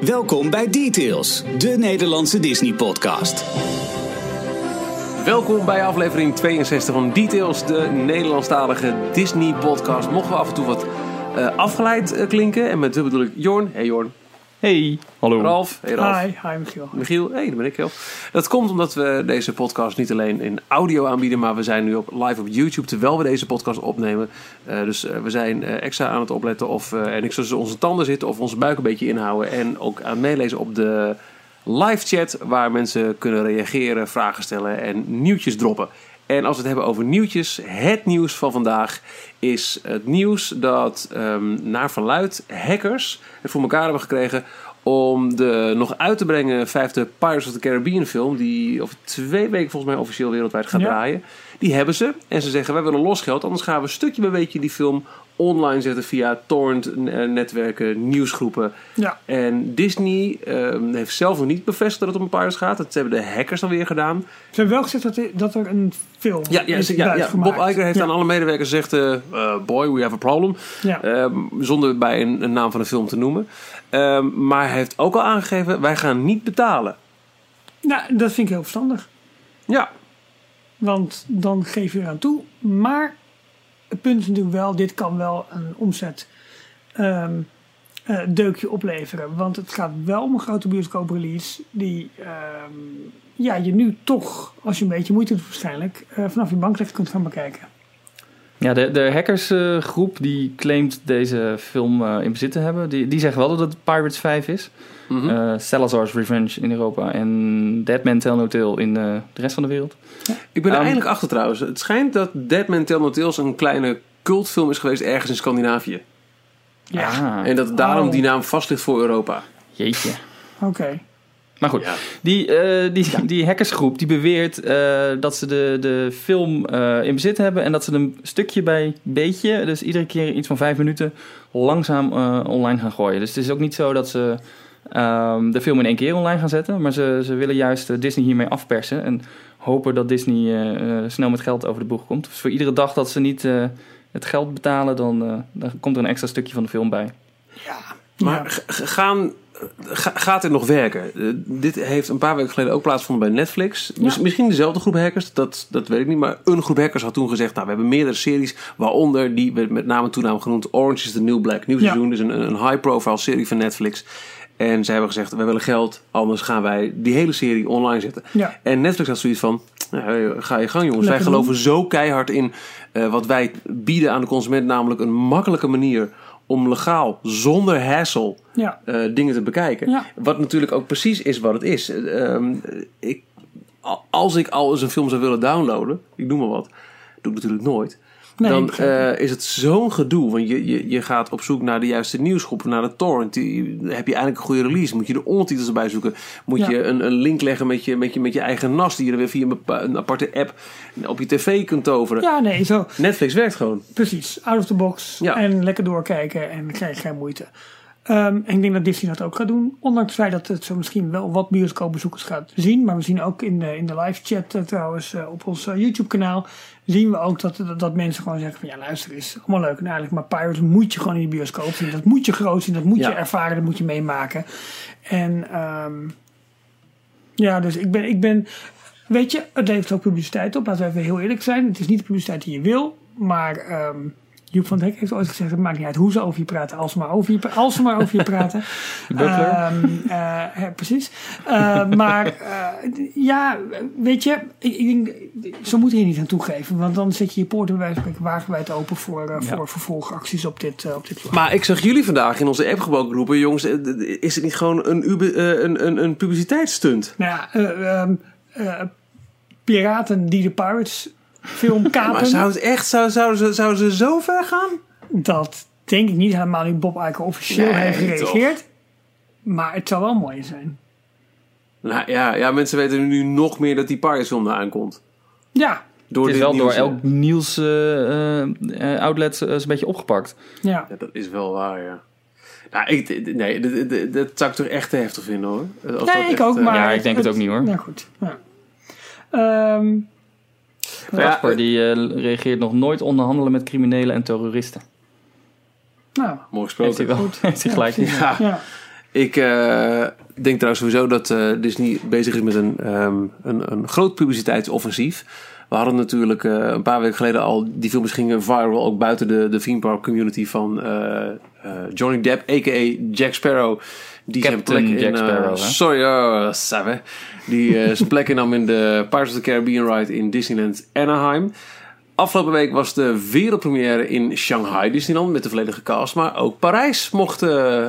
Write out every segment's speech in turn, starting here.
Welkom bij Details, de Nederlandse Disney-podcast. Welkom bij aflevering 62 van Details, de Nederlandstalige Disney-podcast. Mochten we af en toe wat uh, afgeleid uh, klinken, en met we bedoel ik Jorn. Hey Jorn. Hey, hallo. Ralf. Hey Ralf. Hi, hi Michiel. Michiel, hey, daar ben ik heel. Dat komt omdat we deze podcast niet alleen in audio aanbieden, maar we zijn nu op, live op YouTube terwijl we deze podcast opnemen. Uh, dus uh, we zijn uh, extra aan het opletten of er niks tussen onze tanden zit of onze buik een beetje inhouden. En ook aan het meelezen op de live chat waar mensen kunnen reageren, vragen stellen en nieuwtjes droppen. En als we het hebben over nieuwtjes, het nieuws van vandaag is het nieuws dat um, naar verluid hackers het voor elkaar hebben gekregen om de nog uit te brengen vijfde Pirates of the Caribbean film, die over twee weken volgens mij officieel wereldwijd gaat ja. draaien. Die hebben ze. En ze zeggen, wij willen losgeld, anders gaan we stukje bij beetje die film online zetten via torrent-netwerken, nieuwsgroepen. Ja. En Disney uh, heeft zelf nog niet bevestigd dat het om Pirates gaat. Dat hebben de hackers dan weer gedaan. Ze hebben wel gezegd dat, dat er een film ja, ja, is ja, ja. Bob Iger heeft ja. aan alle medewerkers gezegd... Uh, boy, we have a problem. Ja. Uh, zonder bij een, een, naam van de film te noemen. maar hij heeft ook al aangegeven, wij gaan niet betalen. Nou, dat vind ik heel verstandig. Ja. Want dan geef je eraan toe. Maar het punt is natuurlijk wel, dit kan wel een omzet um, uh, deukje opleveren. Want het gaat wel om een grote bioscoop release die um, ja, je nu toch, als je een beetje moeite doet waarschijnlijk, uh, vanaf je bankrecht kunt gaan bekijken. Ja, de, de hackersgroep die claimt deze film uh, in bezit te hebben, die, die zeggen wel dat het Pirates 5 is. Mm -hmm. uh, Salazar's Revenge in Europa en Dead Man Tell No Tale in de rest van de wereld. Ja. Ik ben er um, eigenlijk achter trouwens. Het schijnt dat Dead Man Tell No Tales een kleine cultfilm is geweest ergens in Scandinavië. Ja. Ah. En dat daarom oh. die naam vast ligt voor Europa. Jeetje. Oké. Okay. Maar goed, ja. die, uh, die, ja. die hackersgroep die beweert uh, dat ze de, de film uh, in bezit hebben en dat ze hem stukje bij beetje, dus iedere keer iets van vijf minuten, langzaam online gaan gooien. Dus het is ook niet zo dat ze um, de film in één keer online gaan zetten, maar ze, ze willen juist Disney hiermee afpersen en hopen dat Disney snel met geld over de boeg komt. Dus voor iedere dag dat ze niet het geld betalen, dan, dan komt er een extra stukje van de film bij. Ja, maar gaan gaat dit nog werken? Uh, dit heeft een paar weken geleden ook plaatsgevonden bij Netflix. Ja. Misschien dezelfde groep hackers, dat, dat weet ik niet. Maar een groep hackers had toen gezegd: Nou, we hebben meerdere series. Waaronder die werd met name en toename genoemd Orange is the New Black. Nieuw seizoen, ja. dus een, een high-profile serie van Netflix. En zij hebben gezegd: We willen geld, anders gaan wij die hele serie online zetten. Ja. En Netflix had zoiets van: nou, Ga je gang, jongens. Lekker wij geloven doen. zo keihard in uh, wat wij bieden aan de consument, namelijk een makkelijke manier om legaal, zonder hassle, ja. uh, dingen te bekijken. Ja. Wat natuurlijk ook precies is wat het is. Uh, ik, als ik al eens een film zou willen downloaden, ik noem maar wat, doe ik natuurlijk nooit. Nee, dan uh, is het zo'n gedoe. Want je, je, je gaat op zoek naar de juiste nieuwsgroep, naar de torrent. Die, heb je eigenlijk een goede release? Moet je de ondertitels erbij zoeken? Moet ja. je een, een link leggen met je, met, je, met je eigen NAS, die je er weer via een, een aparte app op je tv kunt toveren? Ja, nee, zo. Netflix werkt gewoon. Precies, out of the box. Ja. En lekker doorkijken en krijg je geen moeite. Um, en ik denk dat Disney dat ook gaat doen. Ondanks het feit dat het zo misschien wel wat bioscoopbezoekers gaat zien. Maar we zien ook in de, in de live chat uh, trouwens uh, op ons uh, YouTube kanaal. Zien we ook dat, dat, dat, mensen gewoon zeggen van ja luister is allemaal leuk en eigenlijk. Maar Pirates moet je gewoon in de bioscoop zien. Dat moet je groot zien. Dat moet Ja. je ervaren. Dat moet je meemaken. En um, ja dus ik ben, ik ben weet je het levert ook publiciteit op. Laten we even heel eerlijk zijn. Het is niet de publiciteit die je wil. Maar um, Joep van Hek heeft ooit gezegd: het maakt niet uit hoe ze over je praten, als ze maar over je, als ze maar over je praten. um, uh, ja, precies. Uh, maar uh, ja, weet je, ik, ik denk, zo moet je hier niet aan toegeven. Want dan zet je je poorten bij wijze van spreken wagenwijd open voor, uh, ja. voor vervolgacties op dit, uh, op dit vlak. Maar ik zag jullie vandaag in onze appgebouw roepen: jongens, is het niet gewoon een, een, een, een publiciteitsstunt? Nou ja, um, piraten die de Pirates film kapen. Maar zou het echt, zou, zouden, ze, zouden ze zo ver gaan? Dat denk ik niet helemaal nu Bob Iger officieel Nee, heeft gereageerd. toch? Maar het zou wel mooi zijn. Nou ja, ja, mensen weten nu nog meer dat die Pirates film eraan komt. Ja, Door het is wel door nieuws, hè? elk nieuws uh, uh, outlet uh, een beetje opgepakt. ja. Ja, dat is wel waar, ja. Nou, ik, nee, dat, dat, dat zou ik toch echt te heftig vinden hoor. Als Nee, dat ik echt, ook, eh, maar... ja, ik denk het ook niet, hoor. Nou goed, ja. Ehm, Casper Ja, die uh, reageert nog nooit onderhandelen met criminelen en terroristen. nou, Mooi Heeft hij gesproken. wel heeft hij gelijk. precies. Ja. ja. Ik eh, denk trouwens sowieso dat eh, Disney bezig is met een, ehm, een, een groot publiciteitsoffensief. We hadden natuurlijk eh, een paar weken geleden al, die films gingen viral, ook buiten de, de theme park community van eh, eh, Johnny Depp, a.k.a. Jack Sparrow. Die zijn Captain plek in, Jack eh, Sparrow, sorry, oh, savvy. Die zijn plek innam in de Pirates of the Caribbean ride in Disneyland Anaheim. Afgelopen week was de wereldpremière in Shanghai Disneyland met de volledige cast. Maar ook Parijs mocht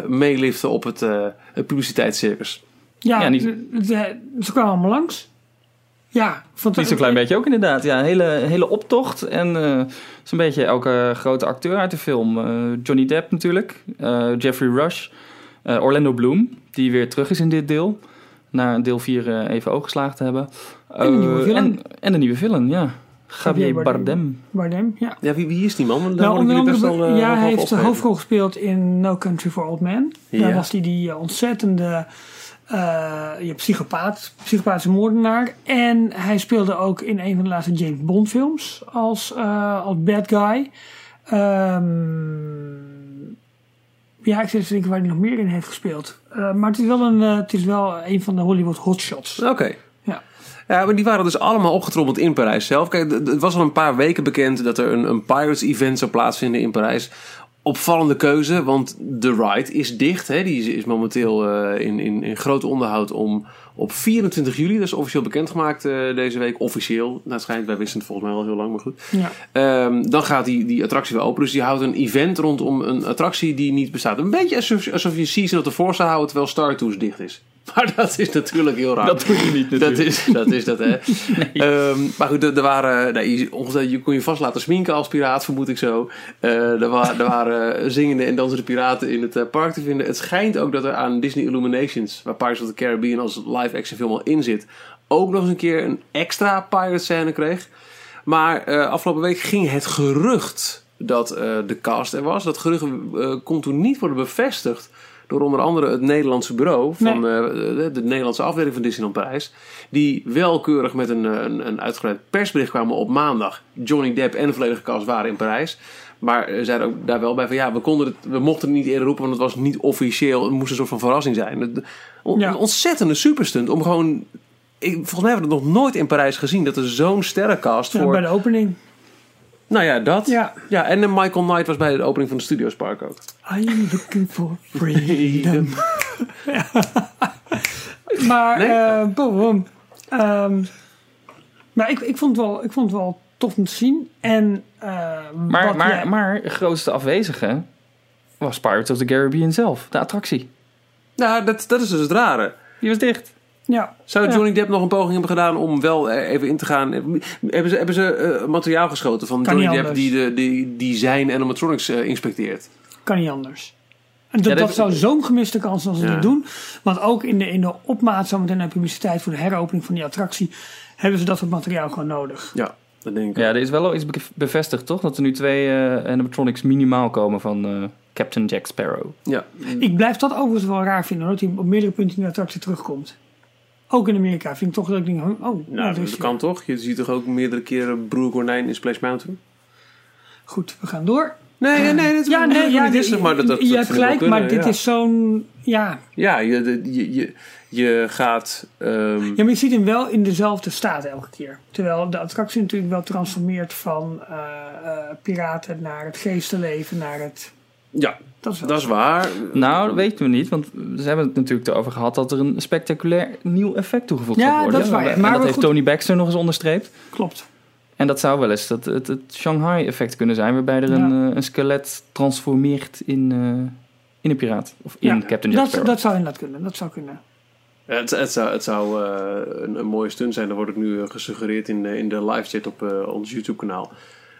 meeliften op het, eh, het publiciteitscircus. Ja, niet- ze kwamen allemaal langs. Ja, Niet zo'n klein beetje ook inderdaad. Ja, een hele, hele optocht. En eh zo'n beetje elke grote acteur uit de film. Eh, Johnny Depp natuurlijk. eh, Jeffrey Rush. Orlando Bloom, die weer terug is in dit deel. Na deel 4 eh, even ooggeslagen te hebben. En de nieuwe villain. En, en de nieuwe villain, ja. Javier Bardem. Bardem. Ja. Ja, wie, wie is die man? Daar Nou, onder andere, best wel, eh, ja, hij heeft de hoofdrol gespeeld in No Country for Old Men. Daar Ja. was hij die eh, ontzettende eh, je psychopaat, psychopathische moordenaar. En hij speelde ook in een van de laatste James Bond films als, eh, als bad guy. Ehm, ja, ik zit te denken waar hij nog meer in heeft gespeeld. Eh, maar het is, wel een, het is wel een van de Hollywood hotshots. Oké. Ja. Ja, maar die waren dus allemaal opgetrommeld in Parijs zelf. Kijk, het was al een paar weken bekend dat er een, een Pirates-event zou plaatsvinden in Parijs. Opvallende keuze, want de ride is dicht. Hè? Die is, is momenteel eh, in, in, in groot onderhoud om op 24 juli, dat is officieel bekendgemaakt eh, deze week, officieel. Nou, het schijnt, wij wisten het volgens mij al heel lang, maar goed. Ja. Ehm, dan gaat die, die attractie weer open. Dus die houdt een event rondom een attractie die niet bestaat. Een beetje alsof, alsof je Season of the Force houden terwijl Star Tours dicht is. Maar dat is natuurlijk heel raar. Dat doe je niet Dat natuurlijk. is dat, is dat hè. Ehm, maar goed, er, er waren, nou, je, kon je vast laten sminken als piraat, vermoed ik zo. Eh, er, wa- er waren zingende en dansende piraten in het eh, park te vinden. Het schijnt ook dat er aan Disney Illuminations, waar Pirates of the Caribbean als live-action film al in zit, ook nog eens een keer een extra pirate scène kreeg. Maar eh, afgelopen week ging het gerucht dat eh, de cast er was. Dat gerucht eh, kon toen niet worden bevestigd door onder andere het Nederlandse bureau van eh, de, de Nederlandse afdeling van Disneyland Parijs. Die wel keurig met een, een, een uitgebreid persbericht kwamen op maandag. Johnny Depp en de volledige cast waren in Parijs. Maar eh, zeiden ook daar wel bij van ja, we, konden het, we mochten het niet eerder roepen, want het was niet officieel. Het moest een soort van verrassing zijn. Het- on- Ja. Een ontzettende superstunt om gewoon. Ik, volgens mij hebben we het nog nooit in Parijs gezien dat er zo'n sterrencast Ja, voor. bij de opening. Nou ja, dat. Ja. ja en eh, Michael Knight was bij de opening van de Studios Park ook. I'm looking for freedom. maar, Nee? eh, boom, boom. Ehm, maar ik, ik, vond het wel, ik vond het wel tof om te zien. En, eh, Maar, wat maar, jij- maar de grootste afwezige was Pirates of the Caribbean zelf. De attractie. Nou, dat, dat is dus het rare. Die was dicht. Ja, Zou Ja. Johnny Depp nog een poging hebben gedaan om wel eh, even in te gaan? Hebben ze, hebben ze eh, materiaal geschoten van Kan Johnny niet Depp die, de, die, die zijn animatronics eh, inspecteert? kan niet anders. En dat, Ja, dat- dat zou zo'n gemiste kans als ze Ja. dit doen. Want ook in de, in de opmaat, zometeen naar publiciteit voor de heropening van die attractie, hebben ze dat soort materiaal gewoon nodig. Ja, dat denk ik. Ja, er is wel al iets be- bevestigd, toch? Dat er nu twee eh, animatronics minimaal komen van eh, Captain Jack Sparrow. Ja. Ik blijf dat overigens wel raar vinden, hoor, dat hij op meerdere punten in de attractie terugkomt. Ook in Amerika vind ik toch dat ik denk, oh, nou, Nou, dat is kan toch? Je ziet toch ook meerdere keren Broer in Splash Mountain? Goed, we gaan door. Nee, nee, nee. Dat Ja, nee, ja, dit is maar dat, dat, je hebt gelijk, kunnen, maar dit ja. is zo'n, ja. Ja, je, je, je, je gaat... ehm, Ja, maar je ziet hem wel in dezelfde staat elke keer. Terwijl de attractie natuurlijk wel transformeert van eh, eh, piraten naar het geestenleven, naar het... ja, Dat is wel dat is waar. Nou, dat weten we niet, want ze hebben het natuurlijk erover gehad dat er een spectaculair nieuw effect toegevoegd Ja, gaat worden. dat is waar, ja. En Maar dat heeft goed- Tony Baxter nog eens onderstreept. klopt. En dat zou wel eens dat, het, het Shanghai-effect kunnen zijn, waarbij er een, Ja. eh, een skelet transformeert in, eh, in een piraat. Of in Ja, Captain Jack dat, Sparrow. dat zou inderdaad kunnen. Dat zou kunnen. Ja, Het, het zou, het zou eh, een, een mooie stunt zijn. Dat wordt ook nu gesuggereerd in, de- in de live chat op eh, ons YouTube kanaal.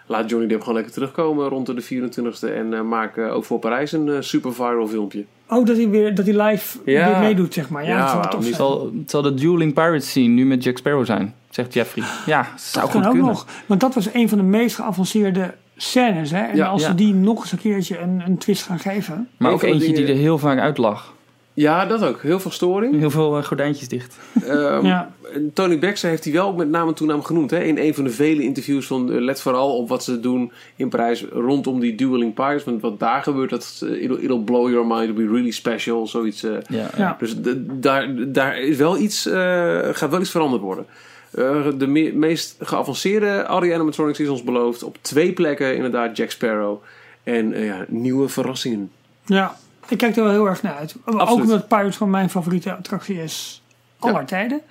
Laat Johnny Depp gewoon lekker terugkomen rond de 24e. En eh, maak eh, ook voor Parijs een eh, super viral filmpje. Oh, dat hij weer dat hij live Ja. weer meedoet, zeg maar. Ja, Ja, dat zou wel waarom tof niet? zijn. Het zal, het zal de Dueling Pirates scene nu met Jack Sparrow zijn, zegt Jeffrey. Ja, zou Dat goed kan ook kunnen. nog. Want dat was een van de meest geavanceerde scènes. Hè? En Ja. als Ja. ze die nog eens een keertje een, een twist gaan geven. Maar ook eentje die er heel vaak uit lag. Ja, dat ook. Heel veel storing. Heel veel eh, gordijntjes dicht. Ehm, Ja. Tony Baxter heeft hij wel met naam en toenaam genoemd. Hè? In een van de vele interviews van eh, let vooral op wat ze doen in Parijs rondom die Dueling Pilots. Want wat daar gebeurt, dat eh, it'll, it'll blow your mind, it'll be really special. Zoiets. Ja. Ja. Dus daar, daar is wel iets, eh, gaat wel iets veranderd worden. Eh, de me- meest geavanceerde Audio animatronics is ons beloofd. Op twee plekken inderdaad Jack Sparrow. En eh, ja, nieuwe verrassingen. Ja, ik kijk er wel heel erg naar uit. Ook omdat Pirates gewoon mijn favoriete attractie is aller tijden.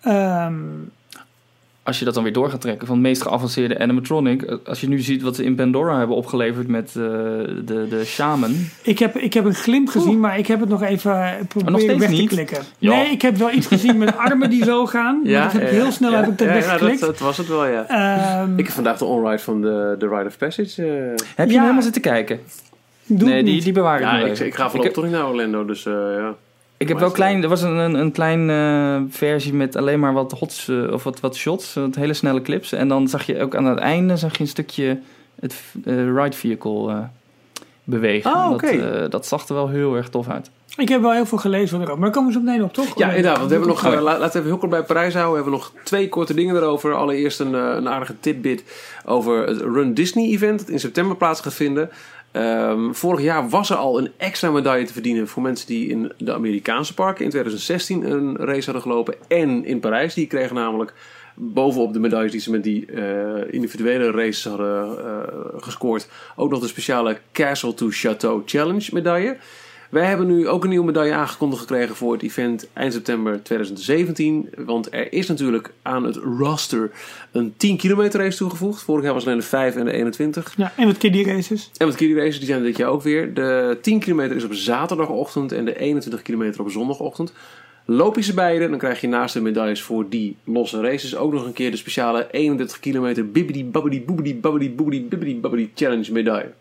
Ehm, Als je dat dan weer door gaat trekken van het meest geavanceerde animatronic. eh, Als je nu ziet wat ze in Pandora hebben opgeleverd met eh, de, de shaman. ik, heb, ik heb een glimp gezien, maar ik heb het nog even proberen weg niet? te klikken. Ja. Nee, ik heb wel iets gezien met armen die zo gaan. maar dat heb ik heel snel heb ik dat ja, weggeklikt. dat, dat was het wel, ja. Ehm, Ik heb vandaag de onride van de, de Ride of Passage. eh, Heb je Ja. hem helemaal zitten kijken? Doe nee, die, die bewaar ik ja, ik, ik ga voorlopig heb, toch niet naar Orlando, dus eh, ja. ik heb wel klein, er was een, een, een klein eh, versie met alleen maar wat hots eh, of wat, wat shots, wat hele snelle clips. En dan zag je ook aan het einde zag je een stukje het eh, ride vehicle eh, bewegen. Oh, dat, oké. eh, dat zag er wel heel erg tof uit. Ik heb wel heel veel gelezen erover, maar daar komen ze op meteen op, toch? Ja, inderdaad. Want we hebben nog, Oh, laten we even heel kort bij Parijs houden. We hebben nog twee korte dingen erover. Allereerst een, een aardige tidbit over het Run Disney event. Dat in september plaats gaat vinden. Ehm, vorig jaar was er al een extra medaille te verdienen voor mensen die in de Amerikaanse parken in 2016 een race hadden gelopen. En in Parijs. Die kregen namelijk bovenop de medailles die ze met die eh, individuele races hadden eh, gescoord. Ook nog de speciale Castle to Chateau Challenge medaille. Wij hebben nu ook een nieuwe medaille aangekondigd gekregen voor het event eind september 2017. Want er is natuurlijk aan het roster een 10 kilometer race toegevoegd. Vorig jaar was alleen de 5 en de 21. Ja, en wat kiddie races. En wat kiddie races, die zijn dit jaar ook weer. De 10 kilometer is op zaterdagochtend en de 21 kilometer op zondagochtend. Loop je ze beide, dan krijg je naast de medailles voor die losse races ook nog een keer de speciale 31 kilometer bibbidi babbidi boebidi babbidi boebidi bibbidi babbidi challenge medaille.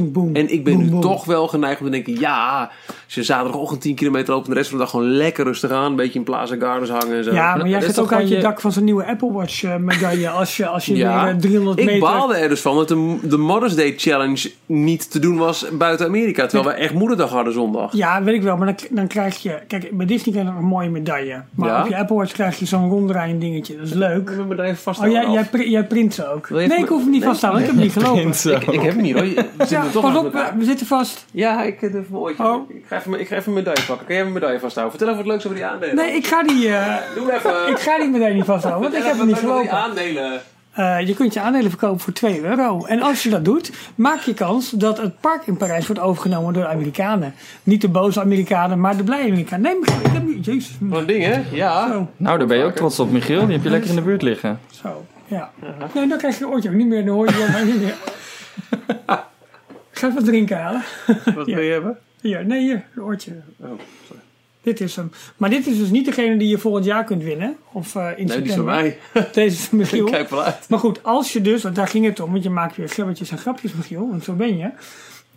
Boom. En ik ben Boom, nu boom. toch wel geneigd om te denken, ja, als je zaterdagochtend 10 kilometer loopt en de rest van de dag gewoon lekker rustig aan, een beetje in Plaza Gardens hangen en zo. Ja, maar jij toch ook uit gewoon je je- dak van zo'n nieuwe Apple Watch eh, medaille als je, als je Ja, weer eh, 300 ik meter... baalde er dus van dat de, de Mother's Day Challenge niet te doen was buiten Amerika. Terwijl we echt moederdag hadden zondag. Ja, weet ik wel, maar dan, dan krijg je... Kijk, bij Disney krijg je nog een mooie medaille. Maar Ja? op je Apple Watch krijg je zo'n ronddraaiend dingetje. Dat is leuk. Ik heb me even vast Oh, jij, jij, pri- jij print ze ook? Nee, even- ik hoef hem niet Nee. vast te houden. Ik heb hem niet gelopen. ik, ik heb hem hier hoor. We zitten Ja, toch pas aan op, eh, we zitten vast. Ja, ik heb even mijn oortje. Oh. Ik, ga even, ik ga even een medaille pakken. Kan jij mijn medaille vasthouden? Vertel even wat leuks over die aandelen. Nee, ik ga die, eh, Doe even. ik ga die medaille niet vasthouden, want ik heb hem niet gelopen. Die aandelen. Eh, je kunt je aandelen verkopen voor 2 euro. En als je dat doet, maak je kans dat het park in Parijs wordt overgenomen door de Amerikanen. Niet de boze Amerikanen, maar de blije Amerikanen. Nee, Michiel, ik heb niet... Jezus. Wat een ding hè? Ja. Zo, Nou, daar ben je ook trots op, Michiel. Die heb je lekker in de buurt liggen. zo, ja. Nee, dan krijg je een oortje ook niet meer. Dan hoor je maar niet meer. Ik ga even drinken halen. Wat Ja. wil je hebben? Hier, nee, hier, een oortje. Oh, sorry. Dit is hem. Maar dit is dus niet degene die je volgend jaar kunt winnen. Of eh, in Nee, die is van mij. Deze is van Michiel. Ik kijk wel uit. Maar goed, als je dus, want daar ging het om, want je maakt weer grabbetjes en grapjes, Michiel, want zo ben je.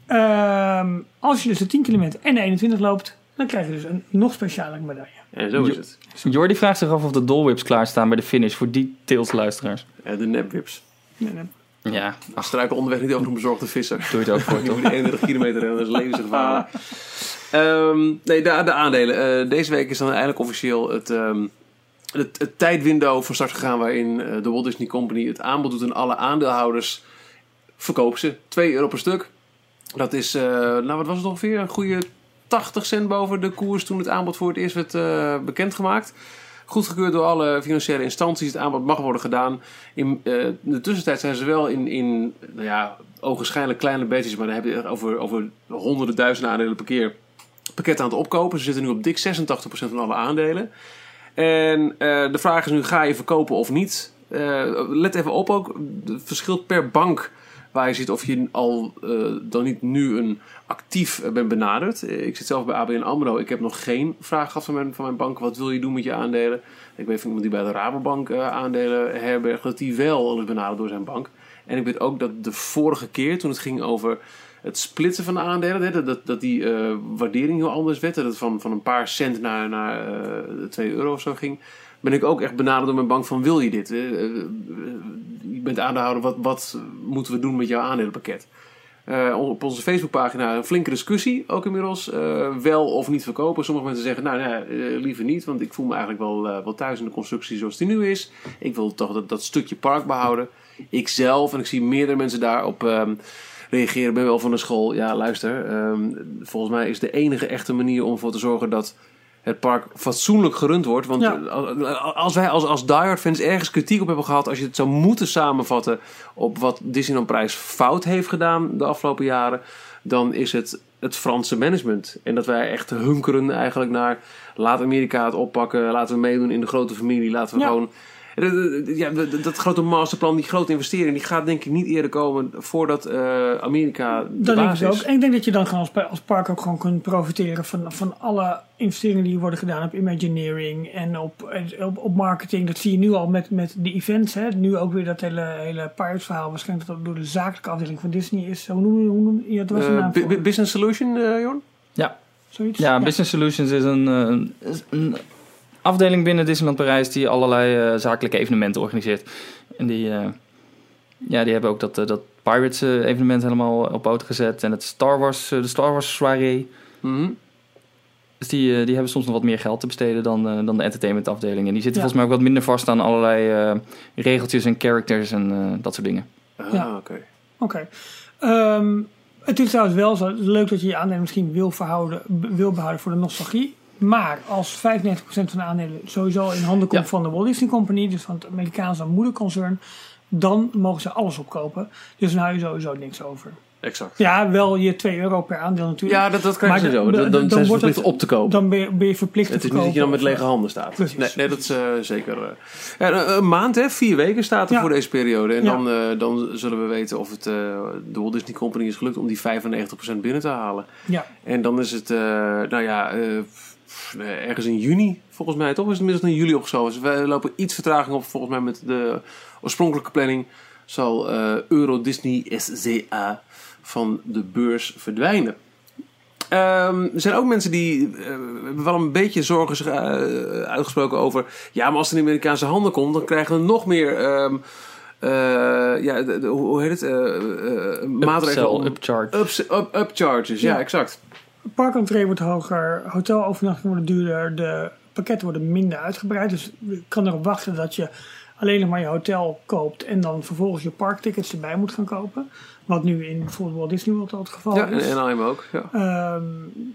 Ehm, als je dus de 10 kilometer en de 21 loopt, dan krijg je dus een nog speciale medaille. En zo is het. Jordi vraagt zich af of de dolwhips klaarstaan bij de finish voor details luisteraars. Ja, de nepwips. Nee, nee. Ja, ach, Struikel onderweg niet over een bezorgde visser. doe je het ook voor, Je moet 31 kilometer rennen, dat is levensgevaarlijk. Ehm, nee, de, de aandelen. Eh, deze week is dan eigenlijk officieel het, ehm, het, tijdwindow van start gegaan... waarin eh, de Walt Disney Company het aanbod doet aan alle aandeelhouders. Verkoop ze. 2 euro per stuk. Dat is, eh, nou wat was het ongeveer? Een goede 80 cent boven de koers toen het aanbod voor het eerst werd eh, bekendgemaakt. Goedgekeurd door alle financiële instanties. Het aanbod mag worden gedaan. In, in de tussentijd zijn ze wel in, in nou ja, ogenschijnlijk kleine beetjes, maar dan heb je het over, over honderden duizenden aandelen per keer pakket aan het opkopen. Ze zitten nu op dik 86% van alle aandelen. En eh, de vraag is nu, ga je verkopen of niet? Eh, let even op ook, het verschilt per bank waar je ziet of je al eh, dan niet nu een actief bent benaderd. Ik zit zelf bij ABN AMRO. Ik heb nog geen vraag gehad van mijn, van mijn bank. Wat wil je doen met je aandelen? Ik weet van iemand die bij de Rabobank aandelen herbergt, dat die wel al is benaderd door zijn bank. En ik weet ook dat de vorige keer, toen het ging over het splitsen van de aandelen, hè, dat, dat, die eh, waardering heel anders werd. Dat het van, van een paar cent naar, naar eh 2 euro of zo ging. Ben ik ook echt benaderd door mijn bank van wil je dit? Eh, je bent aandeelhouder, wat, wat moeten we doen met jouw aandelenpakket? op onze Facebookpagina een flinke discussie, ook inmiddels. Wel of niet verkopen. Sommige mensen zeggen, nou, nou eh, liever niet, want ik voel me eigenlijk wel, wel thuis in de constructie zoals die nu is. Ik wil toch dat, dat stukje park behouden. Ik zelf, en ik zie meerdere mensen daarop ehm, reageren, ben wel van de school. Ja, luister, ehm, volgens mij is de enige echte manier om ervoor te zorgen dat het park fatsoenlijk gerund wordt. Want Ja. eh, als wij als, als diehard fans ergens kritiek op hebben gehad... als je het zou moeten samenvatten op wat Disneyland Prijs fout heeft gedaan de afgelopen jaren... dan is het het Franse management. En dat wij echt hunkeren eigenlijk naar... laat Amerika het oppakken, laten we meedoen in de grote familie... laten we Ja. gewoon... Ja, dat, dat grote masterplan, die grote investering... die gaat denk ik niet eerder komen voordat eh, Amerika de Dat denk ik ook. En ik denk dat je dan gewoon als, als park ook gewoon kunt profiteren van, van alle investeringen die worden gedaan op Imagineering en op, op, op marketing. Dat zie je nu al met, met de events. Hè. Nu ook weer dat hele, hele Pirates verhaal. Waarschijnlijk dat dat door de zakelijke afdeling van Disney is. Hoe noem je hoe noem, ja, dat was een Eh, naam business Solution, eh Jorn? Ja, Zoiets? ja, Business Solutions is een, eh, is een afdeling binnen Disneyland Parijs die allerlei eh, zakelijke evenementen organiseert. En die, eh, ja, die hebben ook dat, eh, dat Pirates eh, evenement helemaal op poten gezet. En het Star Wars, de Star Wars soirée. Mhm. Dus die, die hebben soms nog wat meer geld te besteden dan, eh, dan de entertainmentafdeling. En die zitten Ja. volgens mij ook wat minder vast aan allerlei eh, regeltjes en characters en eh, dat soort dingen. Ah, Ja. oké. Oké. Ehm, het is trouwens wel zo. Leuk dat je je aandelen misschien wil, verhouden, wil behouden voor de nostalgie. Maar als 95% van de aandelen sowieso in handen komt Ja. van de Walt Disney Company, dus van het Amerikaanse moederconcern, dan mogen ze alles opkopen. Dus dan hou je sowieso niks over. Exact. Ja, wel je 2 euro per aandeel natuurlijk. Ja, dat, dat ze Maar zo. dan- Dan, dan, dan zijn ze wordt verplicht het- op te kopen. Dan ben je, ben je verplicht het te is niet dat je dan met lege handen staat. Precies. Nee, nee, dat is eh, zeker. eh. Ja, een, een maand, hè? Vier weken staat er Ja. voor deze periode. En Ja. dan, eh, dan zullen we weten of het eh, de Walt Disney Company is gelukt om die 95% binnen te halen. Ja, En dan is het, eh, nou ja, ergens in juni, volgens mij toch? Is het inmiddels naar juli opgeschoven. Dus wij lopen iets vertraging op, volgens mij met de oorspronkelijke planning. Zal eh, Euro Disney SCA van de beurs verdwijnen. Ehm, er zijn ook mensen die eh, hebben wel een beetje zorgen zich, eh, uitgesproken over. Ja, maar als het in de Amerikaanse handen komt, dan krijgen we nog meer. eh, ja, de- de- hoe heet het? Maatregelen. Upcharge. Ups, up, upcharges, ja, Ja. exact. Parkentree wordt hoger, hotelovernachtingen worden duurder, de pakketten worden minder uitgebreid. Dus je kan erop wachten dat je alleen nog maar je hotel koopt en dan vervolgens je parktickets erbij moet gaan kopen. Wat nu in bijvoorbeeld Walt Disney World al het geval Ja, en is. Anaheim ook. Ja. Ehm,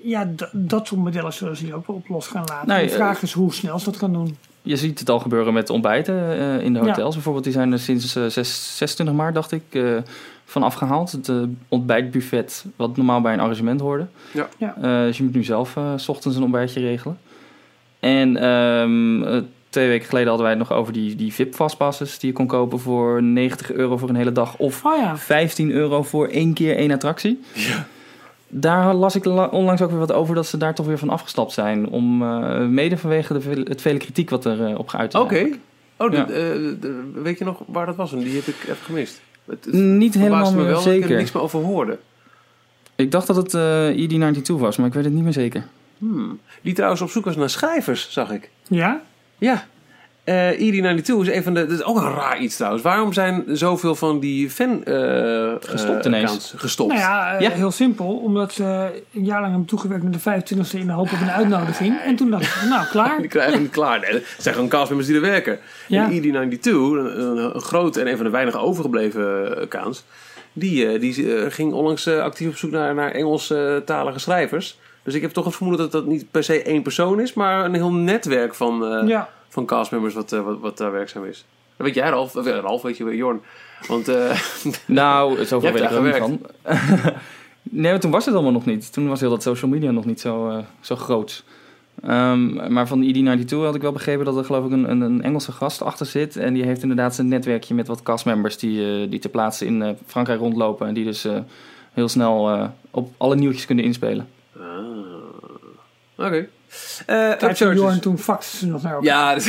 ja, dat soort modellen zullen ze hier ook wel op los gaan laten. Nee, de vraag is hoe snel ze dat gaan doen. Je ziet het al gebeuren met ontbijten eh, in de Ja. hotels. Bijvoorbeeld, die zijn er sinds eh, zes- 26 maart, dacht ik, eh, van afgehaald. Het eh, ontbijtbuffet, wat normaal bij een arrangement hoorde. Ja. Ja. Eh, dus je moet nu zelf eh, s ochtends een ontbijtje regelen. En ehm, eh, twee weken geleden hadden wij het nog over die, die VIP-vastpasses... die je kon kopen voor 90 euro voor een hele dag... of Oh ja, 15 euro voor één keer één attractie. Daar las ik la- onlangs ook weer wat over dat ze daar toch weer van afgestapt zijn. Om, eh, mede vanwege de, vele- het vele kritiek wat er eh, op geuit is. Oké. Oh, de- Ja. eh, de- weet je nog waar dat was? En die heb ik even gemist. Het, het Niet helemaal me wel dat ik er zeker. niks meer over hoorde. Ik dacht dat het eh ED92 was, maar ik weet het niet meer zeker. Hmm. Die trouwens op zoek was naar schrijvers, zag ik. ja. Ja. Eh ED92 is een van de... Dat is ook een raar iets trouwens. Waarom zijn zoveel van die fan... eh, Gestopt eh, ineens. accounts gestopt? Nou ja, Ja. heel simpel. Omdat ze een jaar lang hebben toegewerkt met de 25e in de hoop op een uitnodiging. En toen dacht ik, nou klaar. Die krijgen niet klaar. Nee, het zijn gewoon castmembers die er werken. Ja. En ED92, een, een, een groot en een van de weinige overgebleven accounts... Die, eh, die ging onlangs actief op zoek naar, naar Engelstalige schrijvers. Dus ik heb toch het vermoeden dat dat niet per se één persoon is... maar een heel netwerk van, eh, Ja, van castmembers wat, eh, wat, wat daar werkzaam is. Dat weet jij, Ralf. Of, eh, Ralf, weet je, Jorn. Want eh, Nou, zoveel Je weet hebt ik er niet van. nee, maar toen was het allemaal nog niet. Toen was heel dat social media nog niet zo, eh, zo groot. Ehm, maar van ED92 had ik wel begrepen dat er geloof ik een, een, een Engelse gast achter zit. En die heeft inderdaad zijn netwerkje met wat castmembers die, eh, die ter plaatse in eh, Frankrijk rondlopen. En die dus eh, heel snel eh, op alle nieuwtjes kunnen inspelen. Ah. Oké. Eh. Jorn toen faxen ze nog naar elkaar. Ja, dus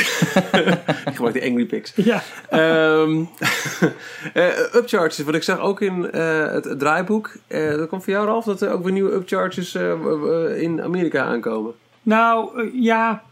ik gebruik de Angry Pics. Ja, Ehm eh, upcharges, wat ik zag ook in eh, het, het draaiboek. dat komt voor jou, Ralf, dat er ook weer nieuwe upcharges in Amerika aankomen. nou ja,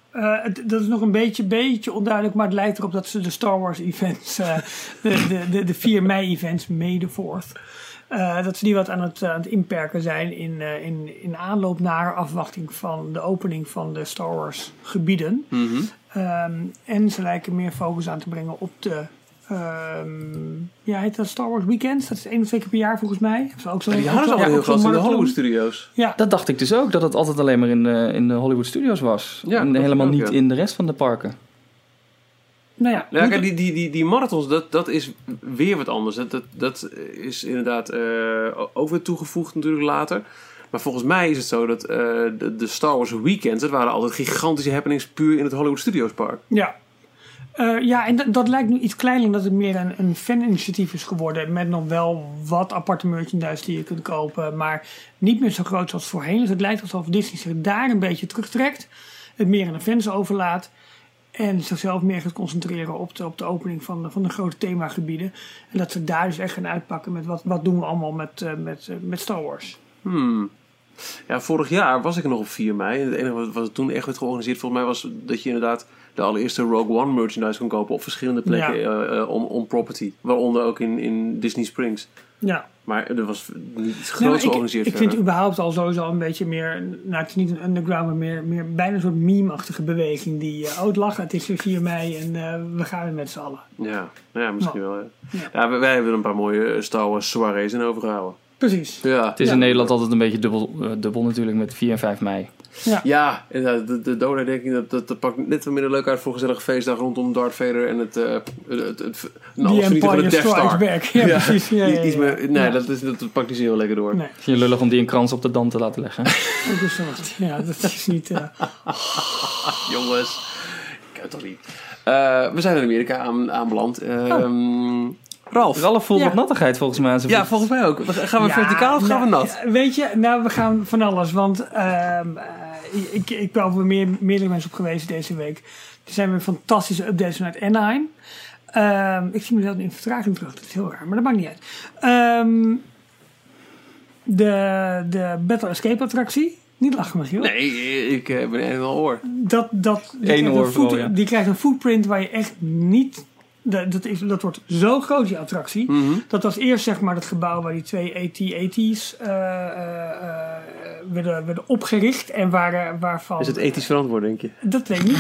dat is nog een beetje, beetje onduidelijk. Maar het lijkt erop dat ze de Star Wars events, de, de, de, de 4 mei events, May the 4th, Eh, dat ze die wat aan het, aan het inperken zijn in, eh, in, in aanloop naar afwachting van de opening van de Star Wars gebieden. Mhm. Ehm, en ze lijken meer focus aan te brengen op de. ehm, ja, heet dat Star Wars Weekends? Dat is één of twee keer per jaar volgens mij. Hebben ze ook zo'n- Die hadden ze al zo- heel groot in de. Hollywood Studios. Ja, Dat dacht ik dus ook, dat het altijd alleen maar in de, in de Hollywood Studios was. Ja, en helemaal ook, niet ja. in de rest van de parken. Nou ja. Ja, moet- kijk, die, die, die, die marathons, dat, dat is weer wat anders. Dat, dat, dat is inderdaad eh, ook weer toegevoegd natuurlijk later. Maar volgens mij is het zo dat eh, de, de Star Wars Weekends, dat waren altijd gigantische happenings puur in het Hollywood Studios Park. Ja. Eh, ja, en dat, lijkt nu iets kleiner omdat het meer een, een faninitiatief is geworden. Met nog wel wat aparte merchandise die je kunt kopen. Maar niet meer zo groot zoals voorheen. Dus het lijkt alsof Disney zich daar een beetje terugtrekt. Het meer aan de fans overlaat. En zichzelf meer gaat concentreren op de, op de opening van de, van de grote themagebieden. En dat ze daar dus echt gaan uitpakken met wat, wat doen we allemaal met, eh, met, eh, met Star Wars. Hmm. Ja, vorig jaar was ik nog op 4 mei. En het enige wat, wat toen echt werd georganiseerd, volgens mij, was dat je inderdaad de allereerste Rogue One merchandise kon kopen op verschillende plekken Ja. eh, eh, on, on property. Waaronder ook in, in Disney Springs. Ja. Maar er was niet Nou, groots ik, georganiseerd. ik vind het überhaupt al sowieso een beetje meer, nou het is niet een underground, maar meer, meer bijna een soort meme-achtige beweging. Die, eh, oh het lachen, het is weer 4 mei en eh, we gaan weer met z'n allen. Ja, nou ja misschien wel. Ja. Ja. Ja, wij, wij hebben een paar mooie Star Wars soirées in overgehouden. Precies. Ja, Het is Ja. in Nederland altijd een beetje dubbel, dubbel natuurlijk met 4 en 5 mei. Ja inderdaad, de, de Doda denk ik dat, dat, dat pakt net wat minder leuk uit voor een gezellige feestdag rondom Darth Vader en het, eh het, het, het, Die vernietigende Empire Death Star. Back. Ja, precies. Ja, ja, ja. Iets meer, nee, Ja. dat, is, dat, dat pakt niet zo heel lekker door. Nee, Vind je lullig om die een krans op de dam te laten leggen? ook een soort. Ja, dat is niet... eh, Jongens, ik kan toch niet. Eh, we zijn in Amerika aan, aanbeland. Ehm Ralf. Ralf voelt Ja. wat nattigheid volgens mij. Ja, voet. volgens mij ook. Gaan we ja, verticaal of gaan we nou, nat? Weet je, nou we gaan van alles. Want ehm, eh, ik, ik ben over meer, meerdere mensen op geweest deze week. Er zijn weer fantastische updates vanuit Anaheim. Ehm, ik zie mezelf in vertraging terug. Dat is heel raar, maar dat maakt niet uit. Ehm, de, de Battle Escape attractie. Niet lachen, Michiel. Nee, ik ben een oor. Dat, dat, die, Eén krijgt oor een foot- vooral, ja. die krijgt een footprint waar je echt niet... Dat, dat, is, dat wordt zo groot, die attractie. Mhm. Dat was eerst zeg maar het gebouw waar die twee AT-AT's eh, eh, eh, werden, werden opgericht. En waar, eh, waarvan... Is het ethisch verantwoord, denk je? Dat weet ik niet.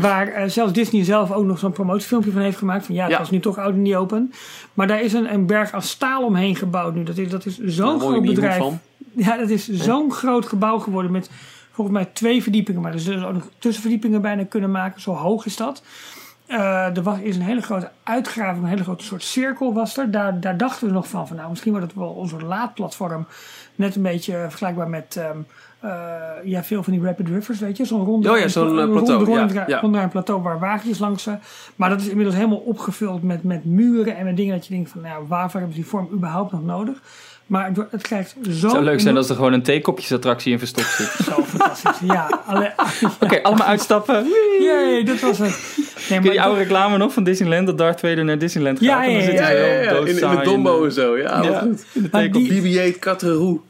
Waar zelfs Disney zelf ook nog zo'n promotiefilmpje van heeft gemaakt. Van ja, het Ja. was nu toch oud en niet open. Maar daar is een, een berg aan staal omheen gebouwd nu. Dat is, dat is zo'n mooie groot bedrijf. van. Ja, dat is zo'n groot gebouw geworden met volgens mij twee verdiepingen. Maar er zullen ook nog tussenverdiepingen bijna kunnen maken. Zo hoog is dat. Eh, er was, is een hele grote uitgraving, een hele grote soort cirkel was er. Daar, daar dachten we nog van, van nou, misschien wordt het wel onze laadplatform. Net een beetje vergelijkbaar met ehm, eh, ja, veel van die rapid rivers, weet je. Zo'n ronde, Oh ja, zo'n, eh, een plateau, ronde- ja, ronde- ja. plateau waar wagentjes langs. eh, maar dat is inmiddels helemaal opgevuld met, met muren en met dingen dat je denkt van, nou, waarvoor hebben ze die vorm überhaupt nog nodig? Maar het, het krijgt zo... Het zou leuk zijn als er gewoon een theekopjesattractie in verstopt zit. Zo fantastisch. Ja, alle, Oké, allemaal uitstappen. Jee, dat was het. Nee, Ken je die maar oude reclame nog van Disneyland? Dat Darth Vader naar Disneyland gaat. Ja, ja, ja, Ja, ja, ja. In, de Dombo en zo. Ja, Ja, goed. in de Maar theekop. die- BB-8 Cateroe.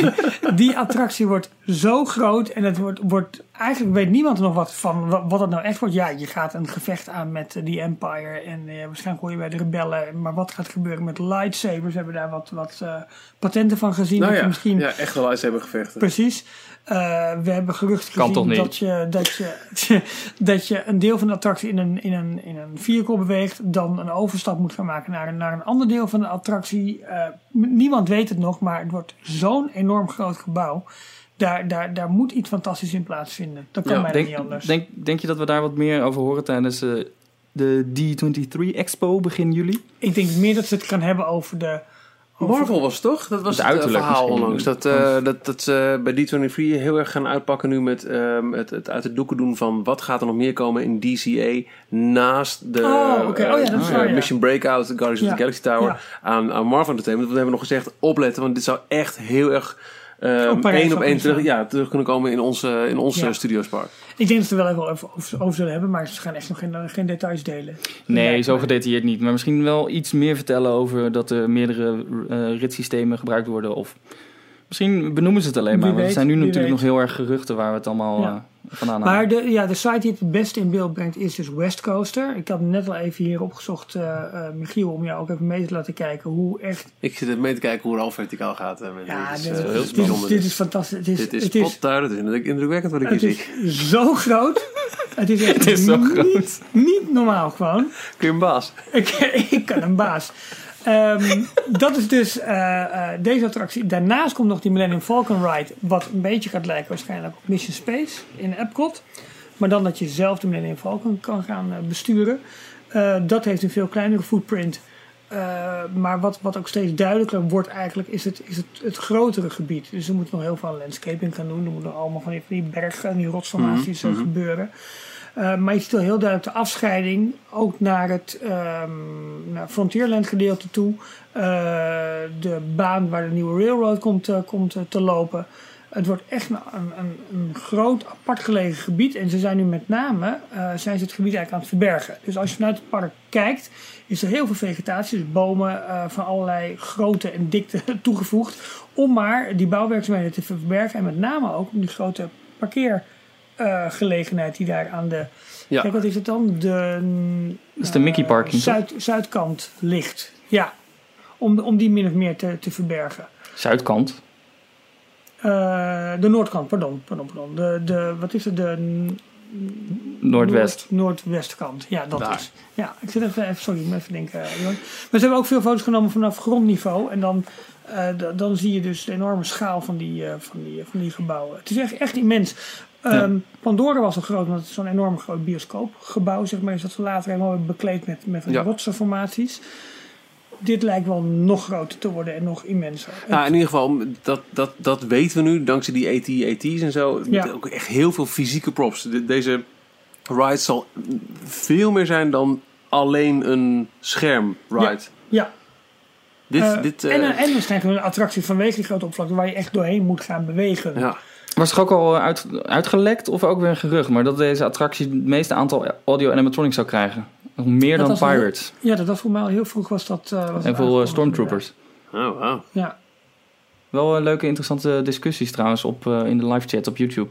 die attractie wordt zo groot en het wordt, wordt eigenlijk weet niemand er nog wat van wat, wat het nou echt wordt. Ja, je gaat een gevecht aan met eh, die Empire en eh, waarschijnlijk hoor je bij de rebellen. Maar wat gaat gebeuren met lightsabers? We hebben daar wat, wat eh, patenten van gezien. Nou dat ja, misschien ja, echt wel lightsaber gevechten. Precies. Eh, we hebben gerucht Kan gezien dat je, dat, je, dat je een deel van de attractie in een, in een, in een vehicle beweegt, dan een overstap moet gaan maken naar een, naar een ander deel van de attractie. Eh, niemand weet het nog, maar het wordt zo'n enorm groot gebouw. Daar, daar, daar moet iets fantastisch in plaatsvinden. Dat kan Ja, bijna niet anders. denk, denk je dat we daar wat meer over horen tijdens eh, de D23 Expo begin juli? Ik denk meer dat ze het kan hebben over de. Marvel was toch? Dat was Het het, eh, verhaal onlangs. Dat, eh, dat, dat ze bij D23 heel erg gaan uitpakken nu met ehm, het, het uit de doeken doen van wat gaat er nog meer komen in DCA naast de Oh, oké. Oh ja, dat is eh, waar, ja. Mission Breakout, Guardians Ja. of the Galaxy Tower aan, aan Marvel Entertainment. We hebben nog gezegd opletten, want dit zou echt heel erg ehm, Parijs één op één terug, ja, terug kunnen komen in onze, in onze Ja. studiospark. Ik denk dat ze er wel even over, over, over zullen hebben, maar ze gaan echt nog geen, geen details delen. Nee, zo gedetailleerd niet. Maar misschien wel iets meer vertellen over dat er meerdere eh, ritssystemen gebruikt worden. Of misschien benoemen ze het alleen maar. Want weet, het zijn nu natuurlijk weet. nog heel erg geruchten waar we het allemaal Ja. eh, vandaan Maar halen. de, ja, de site die het het beste in beeld brengt is dus West Coaster. Ik had net al even hier opgezocht, eh, eh, Michiel, om jou ook even mee te laten kijken hoe echt... Ik zit mee te kijken hoe Ralf verticaal gaat. Ja, dit is, dit, heel is, bijzonder. dit is fantastisch. Het is, Dit is het is. Het is indrukwekkend wat ik hier het zie. is zo groot. Het is, echt Het is zo niet, groot. Niet normaal gewoon. Kun je een baas? Ik, ik kan een baas. Ehm, dat is dus eh, eh, deze attractie. Daarnaast komt nog die Millennium Falcon Ride. Wat een beetje gaat lijken waarschijnlijk op Mission Space in Epcot. Maar dan dat je zelf de Millennium Falcon kan gaan eh, besturen. Dat heeft een veel kleinere footprint. Maar wat, wat ook steeds duidelijker wordt eigenlijk is het, is het, het grotere gebied. Dus er moet nog heel veel landscaping gaan doen. Er moeten allemaal van die, bergen en die rotsformaties eh, gebeuren. Uh, maar je ziet heel duidelijk de afscheiding ook naar het um, Frontierland gedeelte toe. Uh, de baan waar de nieuwe railroad komt, uh, komt te lopen. Het wordt echt een, een, een, groot apart gelegen gebied. En ze zijn nu met name zijn ze het gebied eigenlijk aan het verbergen. Dus als je vanuit het park kijkt, is er heel veel vegetatie. Dus bomen van allerlei grootte en dikte toegevoegd. Om maar die bouwwerkzaamheden te verbergen. En met name ook om die grote parkeer uh, gelegenheid die daar aan de. Ja. Kijk, wat is het dan? De. Dat is de Mickey Parking. Zuid, zuidkant ligt. Ja. Om, om die min of meer te, te verbergen. Zuidkant? Uh, de noordkant, pardon. pardon, pardon. De, de, wat is het? De. Noordwest. Noord, noordwestkant, ja, dat Daar. is. Ja, ik zit even, even sorry, ik moet even denken. Maar ze hebben ook veel foto's genomen vanaf grondniveau. En dan, uh, dan zie je dus de enorme schaal van die, uh, van die, van die gebouwen. Het is echt, echt immens. Um, ja. Pandora was al groot, want het is zo'n enorm groot bioscoopgebouw, zeg maar. Is dat ze later helemaal bekleed met, met Ja. rotsenformaties. Dit lijkt wel nog groter te worden en nog immenser. Nou, in ieder geval, dat, dat, dat weten we nu, dankzij die AT, AT's en zo. Ja. Ook echt heel veel fysieke props. De- deze ride zal veel meer zijn dan alleen een schermride. Ja. Dit, Uh, dit, eh, en, en waarschijnlijk een attractie vanwege die grote oppervlakte waar je echt doorheen moet gaan bewegen. ja. Was toch ook al uit, uitgelekt of ook weer een gerucht? Maar dat deze attractie het meeste aantal audio animatronics zou krijgen. Nog meer Dat dan Pirates. Ja, dat was voor mij al heel vroeg was dat. eh, was dat En veel eh, Stormtroopers. Oh, wow. Ja. Wel eh, leuke, interessante discussies trouwens op, eh, in de live chat op YouTube.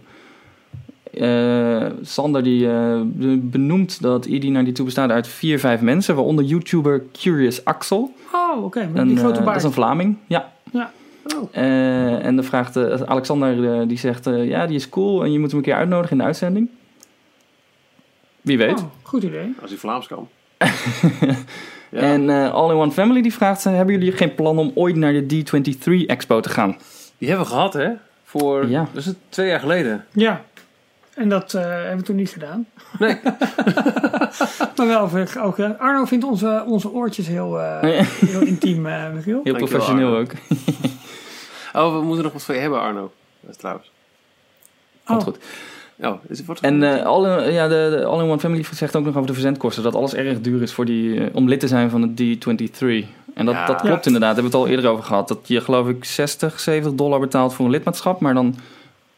Eh, Sander die eh, be- benoemt dat ED92 bestaat uit vier, vijf mensen, waaronder YouTuber Curious Axel. Oh, oké. En, die grote dat baard. is een Vlaming, ja. Ja. Oh. Eh, en dan vraagt eh, Alexander, eh, die zegt, eh, ja, die is cool en je moet hem een keer uitnodigen in de uitzending. Wie weet. Oh, goed idee. Als hij Vlaams kan. Ja. En eh, All in One Family die vraagt, hebben jullie geen plan om ooit naar de D23 Expo te gaan? Die hebben we gehad, hè? Voor, Ja. dat is het twee jaar geleden. Ja. En dat eh, hebben we toen niet gedaan. Nee. maar wel, ook, ook, eh, Arno vindt onze, onze oortjes heel, eh, heel intiem, eh Michiel. Heel professioneel ook. Oh, we moeten nog wat voor je hebben, Arno. Dat is trouwens. Komt Oh. goed. Oh, is het En eh, all, in, ja, de, de All in One Family zegt ook nog over de verzendkosten. Dat alles erg duur is voor die, eh, om lid te zijn van de D23. En dat, Ja. dat klopt Ja. inderdaad. Daar hebben we het al eerder over gehad. Dat je geloof ik 60, 70 dollar betaalt voor een lidmaatschap. Maar dan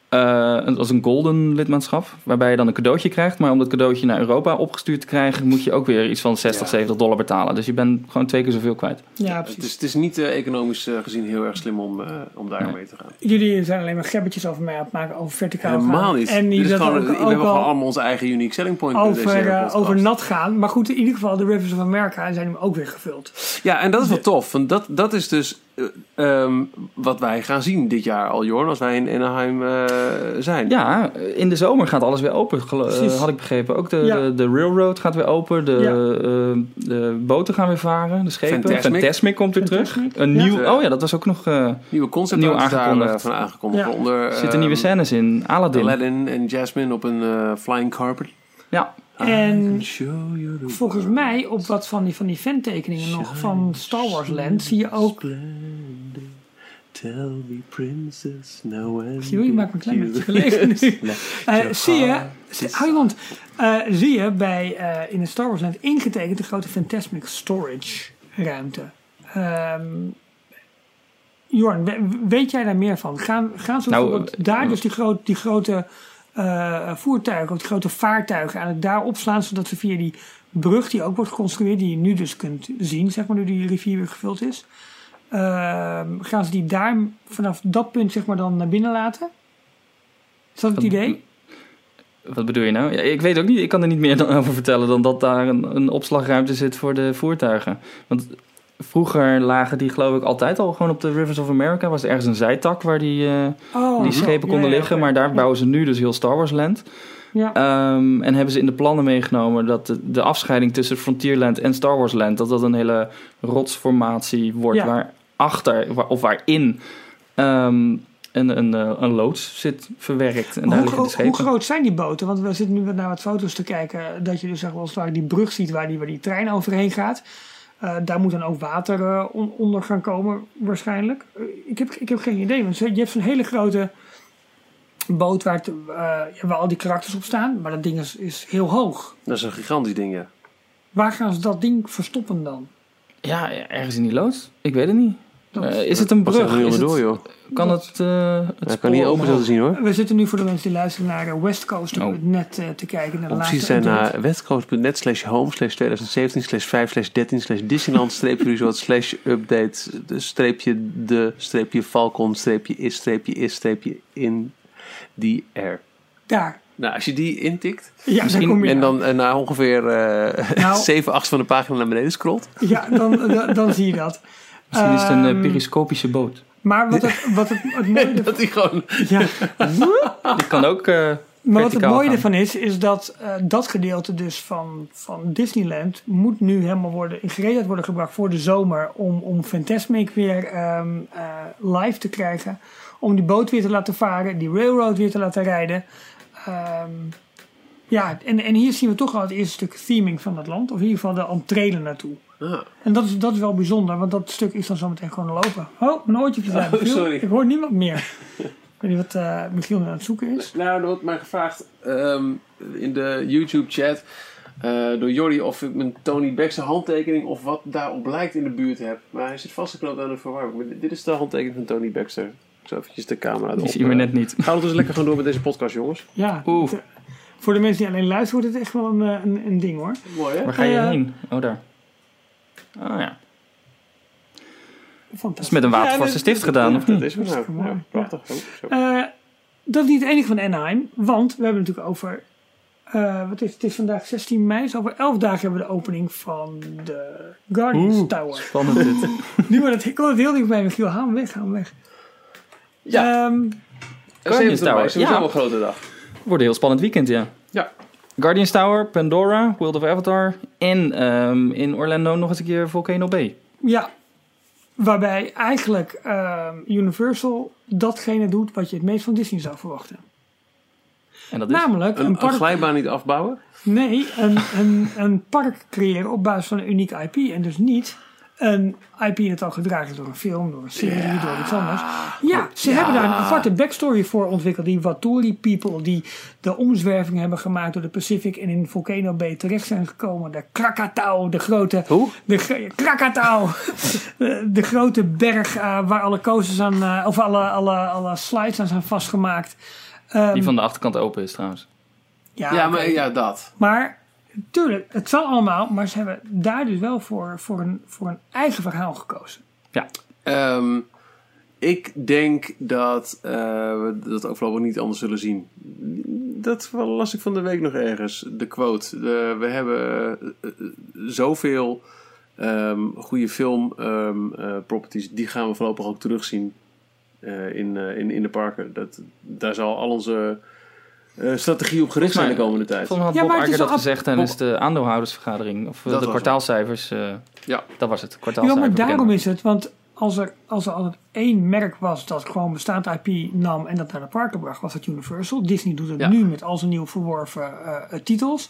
eh, als een golden lidmaatschap. Waarbij je dan een cadeautje krijgt. Maar om dat cadeautje naar Europa opgestuurd te krijgen... moet je ook weer iets van 60, Ja. 70 dollar betalen. Dus je bent gewoon twee keer zoveel kwijt. Ja, Het is, het is niet eh, economisch eh, gezien heel erg slim om, eh, om daar Nee. mee te gaan. Jullie zijn alleen maar gebbetjes over mij aan het maken over verticaal Helemaal niet. En dat gewoon, ook, we hebben gewoon al allemaal onze eigen unique selling point. over, over nat gaan. Maar goed, in ieder geval, de Rivers of America zijn hem ook weer gevuld. Ja, en dat is wel tof. Want dat, dat is dus eh, ehm, wat wij gaan zien dit jaar al, Jorn, als wij in Anaheim eh, zijn. Ja, in de zomer gaat alles weer open, eh, had ik begrepen. Ook de, Ja. de, de railroad gaat weer open, de, Ja. eh, de boten gaan weer varen, de schepen. Fantasmic. Fantasmic komt weer terug. Een ja. nieuw, oh ja, dat was ook nog... eh Nieuwe concept Nieuw daar aangekondigd. van aangekondigd. Ja. Onder, er zitten ehm, nieuwe scènes in. Aladdin. Aladdin en Jasmine op een eh, flying carpet. Ja, En Volgens mij, op wat van die, van die fantekeningen nog van Star Wars Land, zie je ook... Tell me princess now Zie je, je maakt me een klein beetje gelegen nu. Eh, zie je, hou je mond. Eh, zie je bij, eh, in het Star Wars Land ingetekend de grote Fantasmic Storage ruimte. Ehm Jorn, we- weet jij daar meer van? Gaan, gaan ze Nou, bijvoorbeeld daar dus die, groot, die grote eh, voertuigen, of grote vaartuigen eigenlijk daar opslaan, zodat ze via die brug die ook wordt geconstrueerd, die je nu dus kunt zien, zeg maar, nu die rivier weer gevuld is, ehm, gaan ze die daar vanaf dat punt zeg maar dan naar binnen laten? Is dat het idee? Wat bedoel je nou? Ja, ik weet ook niet, ik kan er niet meer dan over vertellen dan dat daar een, een opslagruimte zit voor de voertuigen. Want vroeger lagen die geloof ik altijd al gewoon op de Rivers of America. Was er ergens een zijtak waar die, eh, Oh, die schepen konden ja, liggen. Maar daar bouwen ze nu dus heel Star Wars Land. Ja. Ehm, en hebben ze in de plannen meegenomen dat de, de afscheiding tussen Frontierland en Star Wars Land... dat dat een hele rotsformatie wordt waar achter, waar- of waarin... ehm, een, een, eh, een loods zit verwerkt. En daar hoe, liggen de gro- hoe schepen. groot zijn die boten? Want we zitten nu naar wat foto's te kijken. Dat je dus zeg als het ware die brug ziet waar die, waar die trein overheen gaat. Eh, daar moet dan ook water eh, on- onder gaan komen, waarschijnlijk. Eh, ik, heb, ik heb geen idee. Want je hebt zo'n hele grote boot waar, het, waar al die karakters op staan. Maar dat ding is, is heel hoog. Dat is een gigantisch ding, ja. Waar gaan ze dat ding verstoppen dan? Ja, ergens in die loods. Ik weet het niet. Eh, is het een er brug? Is joh. kan dat- het, eh het kan niet open zien, hoor. We zitten nu voor de mensen die luisteren naar eh, West Coast Oh. net eh, te kijken. Naar de te zijn naar westcoast.net slash home slash 2017 slash 5 slash 13 slash Disneyland streepje resort slash update de streepje de streepje Falcon streepje is streepje is streepje in die air. Daar. Nou, als je die intikt Ja, Misschien- daar kom je en dan na ongeveer eh Nou. 7 acht van de pagina naar beneden scrolt. Ja, dan, dan, dan zie je dat. Misschien is het een eh, Ehm, periscopische boot. Maar wat het, wat het, het mooie Dat die gewoon... ja, Die kan ook... eh, maar wat het mooie gaan. ervan is, is dat eh, dat gedeelte dus van, van Disneyland moet nu helemaal worden in gereedheid worden gebracht voor de zomer om, om Fantasmic weer ehm, eh, live te krijgen. Om die boot weer te laten varen, die railroad weer te laten rijden. Ehm, ja, en, en hier zien we toch al het eerste stuk theming van het land. Of in ieder geval de entree naartoe. Ah. En dat is, dat is wel bijzonder, want dat stuk is dan zometeen gewoon lopen. Oh, mijn oortjes zijn Oh, sorry. Ik hoor niemand meer. Ik weet niet wat eh, Michiel nu aan het zoeken is. Nou, er wordt mij gevraagd ehm, in de YouTube-chat eh, door Jordi of ik mijn Tony Baxter handtekening of wat daarop lijkt in de buurt heb. Maar hij zit vastgeknoopt aan de verwarming. Maar dit- is de handtekening van Tony Baxter. Ik zal eventjes de camera erop. Die zien we eh, net niet. Gaan we dus lekker gewoon door met deze podcast, jongens. Ja, Oeh. Voor de mensen die alleen luisteren wordt het echt wel een, eh, een, een ding hoor. Mooi, hè? Waar ga je Eh, heen? Oh, daar. Oh ja. Dat Fantastisch. is met een watervaste stift gedaan, of Dat is wel nou. Mooi. Ja, prachtig. Oh, zo. Eh, dat is niet het enige van Anaheim, want we hebben natuurlijk over. eh, wat is, het is vandaag 16 mei, dus over 11 dagen hebben we de opening van de Guardians Oeh. Tower. Spannend dit. Nu wordt het, ik kon het heel dichtbij, Michiel. Haal hem weg, haal hem weg. Ja. Ehm, Guardians Tower, Dat is ja. een grote dag. Wordt een heel spannend weekend, ja. Ja. Guardians Tower, Pandora, World of Avatar en ehm, in Orlando nog eens een keer Volcano Bay. Ja, waarbij eigenlijk ehm, Universal datgene doet wat je het meest van Disney zou verwachten. En dat is... Namelijk Een, een een park, glijbaan niet afbouwen? nee, een, een, een park creëren op basis van een uniek IP. En dus niet een IP dat al gedragen door een film, door een serie, door iets anders. Ja, ze hebben daar een aparte backstory voor ontwikkeld. Die Waturi people die de omzwerving hebben gemaakt door de Pacific en in Volcano Bay terecht zijn gekomen. De Krakatau, de grote Hoe? De Krakatau. de, de grote berg eh, waar alle coasters aan, eh, of alle, alle, alle slides aan zijn vastgemaakt. Ehm, Die van de achterkant open is trouwens. ja, Ja, maar ja, dat. Maar, tuurlijk, het zal allemaal, maar ze hebben daar dus wel voor, voor, een, voor een eigen verhaal gekozen. Ehm, ik denk dat uh, we dat ook voorlopig niet anders zullen zien. Dat las ik van de week nog ergens. De quote. De, we hebben uh, zoveel um, goede film um, uh, properties. Die gaan we voorlopig ook terugzien uh, in, in, in de parken. Dat, daar zal al onze uh, strategie op gericht zijn de komende tijd. Volgens mij had Bob ja, Iger dat gezegd tijdens de aandeelhoudersvergadering. Of dat de kwartaalcijfers. Uh, ja. Dat was het. Ja, Kwartaalcijfers maar daarom is het. Want als er, als er altijd één merk was dat gewoon bestaand IP nam en dat naar de parken bracht, was het Universal. Disney doet het ja. nu met al zijn nieuw verworven uh, titels.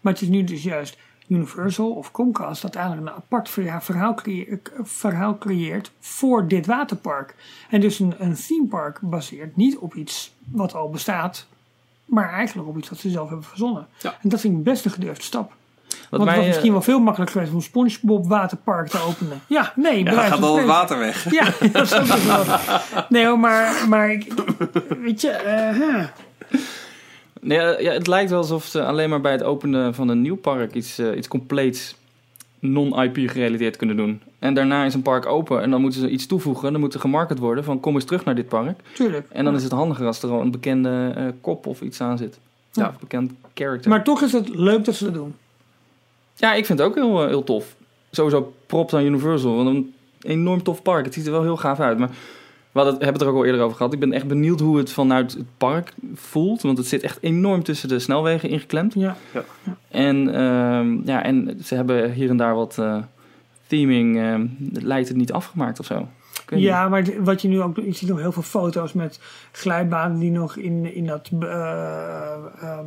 Maar het is nu dus juist Universal of Comcast dat eigenlijk een apart verhaal, creë verhaal creëert voor dit waterpark. En dus een, een themepark baseert niet op iets wat al bestaat, maar eigenlijk op iets wat ze zelf hebben verzonnen. Ja. En dat vind ik best een gedurfde stap. Wat Want mij, het was misschien wel veel makkelijker geweest om een SpongeBob waterpark te openen. Ja, nee. Ja, dan gaat al het water weg. Ja, dat is ook wel. Nee hoor, maar, maar ik, weet je, uh, huh. nee, ja, het lijkt wel alsof ze alleen maar bij het openen van een nieuw park iets, uh, iets compleets non-IP gerelateerd kunnen doen. En daarna is een park open en dan moeten ze iets toevoegen. Dan moet er gemarket worden van kom eens terug naar dit park. Tuurlijk. En dan is het handiger als er al een bekende uh, kop of iets aan zit. Ja, bekend character. Maar toch is het leuk dat ze dat doen. Ja, ik vind het ook heel, eh, heel tof. Sowieso props aan Universal. Want een enorm tof park. Het ziet er wel heel gaaf uit. Maar we hadden, hebben het er ook al eerder over gehad. Ik ben echt benieuwd hoe het vanuit het park voelt. Want het zit echt enorm tussen de snelwegen ingeklemd. Ja. En, ehm, ja, en ze hebben hier en daar wat eh, theming. ehm, lijkt het niet afgemaakt of zo. Ik niet. Ja, maar het- wat je nu ook je ziet nog heel veel foto's met glijbanen die nog in, in dat eh, ehm,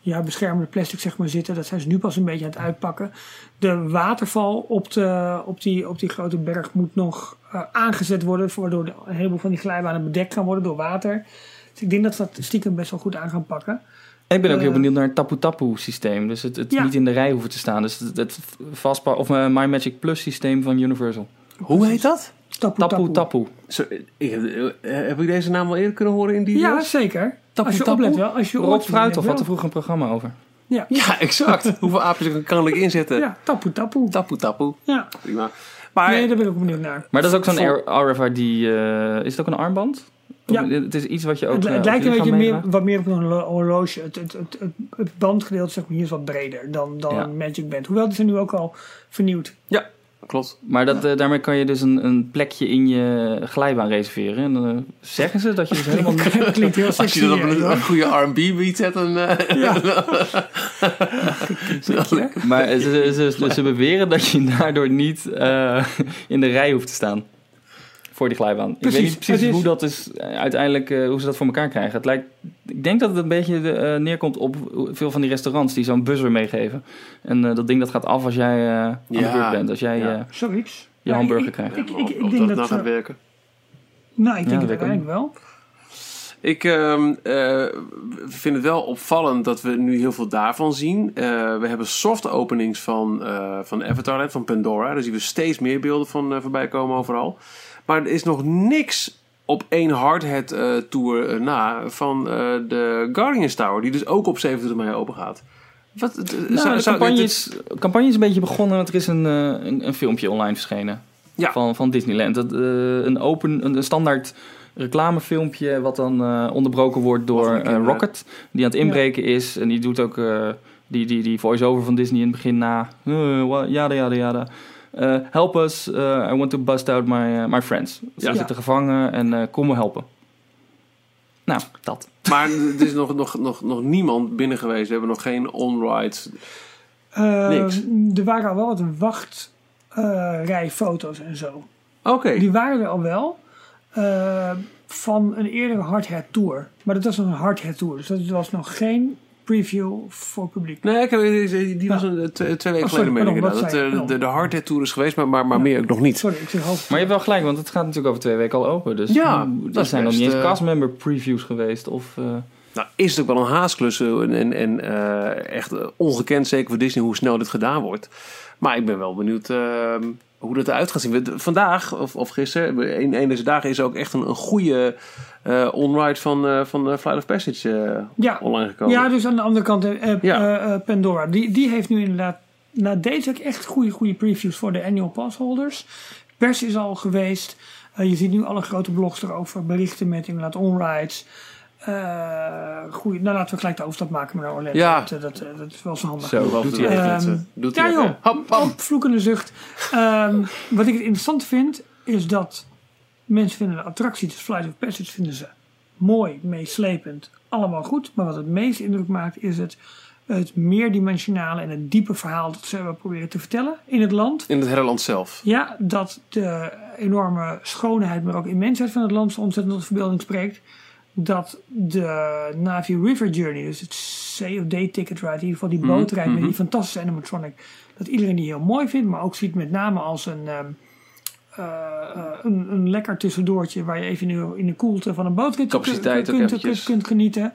ja, beschermende plastic zeg maar, zitten. Dat zijn ze nu pas een beetje aan het uitpakken. De waterval op, de, op, die, op die grote berg moet nog eh, aangezet worden, waardoor een heleboel van die glijbanen bedekt gaan worden door water. Dus ik denk dat ze dat stiekem best wel goed aan gaan pakken. Ik ben ook heel Eh, benieuwd naar het Tapu Tapu systeem. Dus het, het Ja. niet in de rij hoeven te staan. Dus het, het vastpa- of eh, My Magic Plus systeem van Universal. Hoe heet dat? Tapu Tapu Tapu. Zo, ik, eh, heb ik deze naam al eerder kunnen horen in die Ja, video's? zeker. Tapu als je Tapu? oplet wel. Als je Rob Fruithof had er vroeger een programma over. Ja, Ja, exact. Hoeveel aapjes kan ik inzetten? ja tapu tapu. Tapu tapu. Ja. Prima. Maar Nee, daar ben ik ook benieuwd naar. Maar dat is ook zo'n RFID... eh is het ook een armband? Ja. Het is iets wat je ook... Het, eh, het lijkt een beetje meer, wat meer op een horlo- horloge. Het, het, het, het, het bandgedeelte zeg maar, hier is wat breder dan, dan Ja. Magic Band. Hoewel die zijn nu ook al vernieuwd. Klopt. Maar dat, eh, daarmee kan je dus een, een plekje in je glijbaan reserveren. En dan eh, zeggen ze dat je dus helemaal niet... Dat klinkt heel Als sexy. je dat op een, goede R&B beat zet, dan... eh, Ja. Maar ze, ze, ze, ze beweren dat je daardoor niet eh, in de rij hoeft te staan. Voor die glijbaan. ik Precies, weet niet precies hoe dat is eh, uiteindelijk eh, hoe ze dat voor elkaar krijgen. Het lijkt, ik denk dat het een beetje eh, neerkomt op veel van die restaurants die zo'n buzzer meegeven. En eh, dat ding dat gaat af als jij eh, aan de Ja. beurt bent. Als jij Ja. Zoiets. je Ja, hamburger ik- krijgt. Ik, ik, ik, of denk dat dat, nou gaat werken. Nou, ik denk dat het weet ik uiteindelijk wel. Ik ehm, eh, vind het wel opvallend dat we nu heel veel daarvan zien. Eh, we hebben soft openings van, eh van Avatar, van Pandora. Daar zien we steeds meer beelden van eh, voorbij komen overal. Maar er is nog niks op één Hardhead eh tour eh, na van eh, de Guardians Tower. Die dus ook op 27 mei open gaat. Wat, Nou, zou- de campagne dit- is, de campagne is een beetje begonnen, want er is een, eh, een, een filmpje online verschenen. Ja. Van, van Disneyland. Dat, eh, een open, een, een standaard reclamefilmpje wat dan eh, onderbroken wordt door eh. Rocket. Die aan het inbreken is. En die doet ook eh, die, die, die voice-over van Disney in het begin na. Uh, wa- yada, Eh, help us, eh, I want to bust out my, eh, my friends. Ze Ja. zitten gevangen en eh, kom me helpen. Nou, dat. Maar er is nog, nog, nog, nog niemand binnen geweest. We hebben nog geen on-rides. Eh, Niks. Er waren al wel wat wachtrijfoto's en zo. Oké. Die waren er al wel. eh, van een eerdere Hardhead Tour. Maar dat was nog een Hardhead Tour. Dus dat was nog geen preview voor publiek. Nee, ik heb, die was een, twee, twee weken Oh, sorry, geleden, meen ik Dat zei eh, de, de Hardhead Tour is geweest, maar, maar, maar meer ook nog niet. Sorry, ik zeg hoofd. Maar je hebt wel gelijk, want het gaat natuurlijk over twee weken al open. Dus Ja, mm, dat er zijn nog niet eens eh, castmember previews geweest. Of, eh, Nou, is het ook wel een haasklus en, en, en eh, echt ongekend, zeker voor Disney, hoe snel dit gedaan wordt. Maar ik ben wel benieuwd eh, hoe dat eruit gaat zien. Vandaag, of, of gisteren, een, een deze dagen is ook echt een, een goede eh onride van, eh van eh, Flight of Passage Ja. online gekomen. Ja, dus aan de andere kant Ja. Pandora. Die, die heeft nu inderdaad na deze ook echt goede, goede previews voor de annual pass holders. Pers is al geweest. Je ziet nu alle grote blogs erover berichten met inderdaad onrides. Eh goeie, nou laten we gelijk de overstap maken naar Orlando. Ja. Dat, eh, dat, eh, dat is wel zo handig. Zo, Wel doet hij even doet Ja hij joh. Hop, hop. op vloekende zucht. Ehm, wat ik het interessant vind, is dat mensen vinden de attractie, dus Flight of Passage, vinden ze mooi, meeslepend, allemaal goed. Maar wat het meest indruk maakt, is het, het meerdimensionale en het diepe verhaal dat ze hebben proberen te vertellen in het land. In het hele land zelf. Ja, dat de enorme schoonheid, maar ook immensheid van het land zo ontzettend tot verbeelding spreekt. Dat de Navi River Journey, dus het C of D ticket ride, in ieder geval die bootreis met die fantastische animatronic, dat iedereen die heel mooi vindt, maar ook ziet met name als een, ehm, eh, eh, een, een lekker tussendoortje waar je even in de, in de koelte van een bootrit kunt, kunt, kunt, genieten.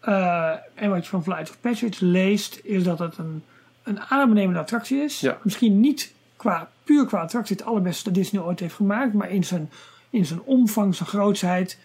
Eh, en wat je van Flight of Passage leest, is dat het een, een adembenemende attractie is. Ja. Misschien niet qua, puur qua attractie het allerbeste dat Disney ooit heeft gemaakt, maar in zijn, in zijn omvang, zijn grootsheid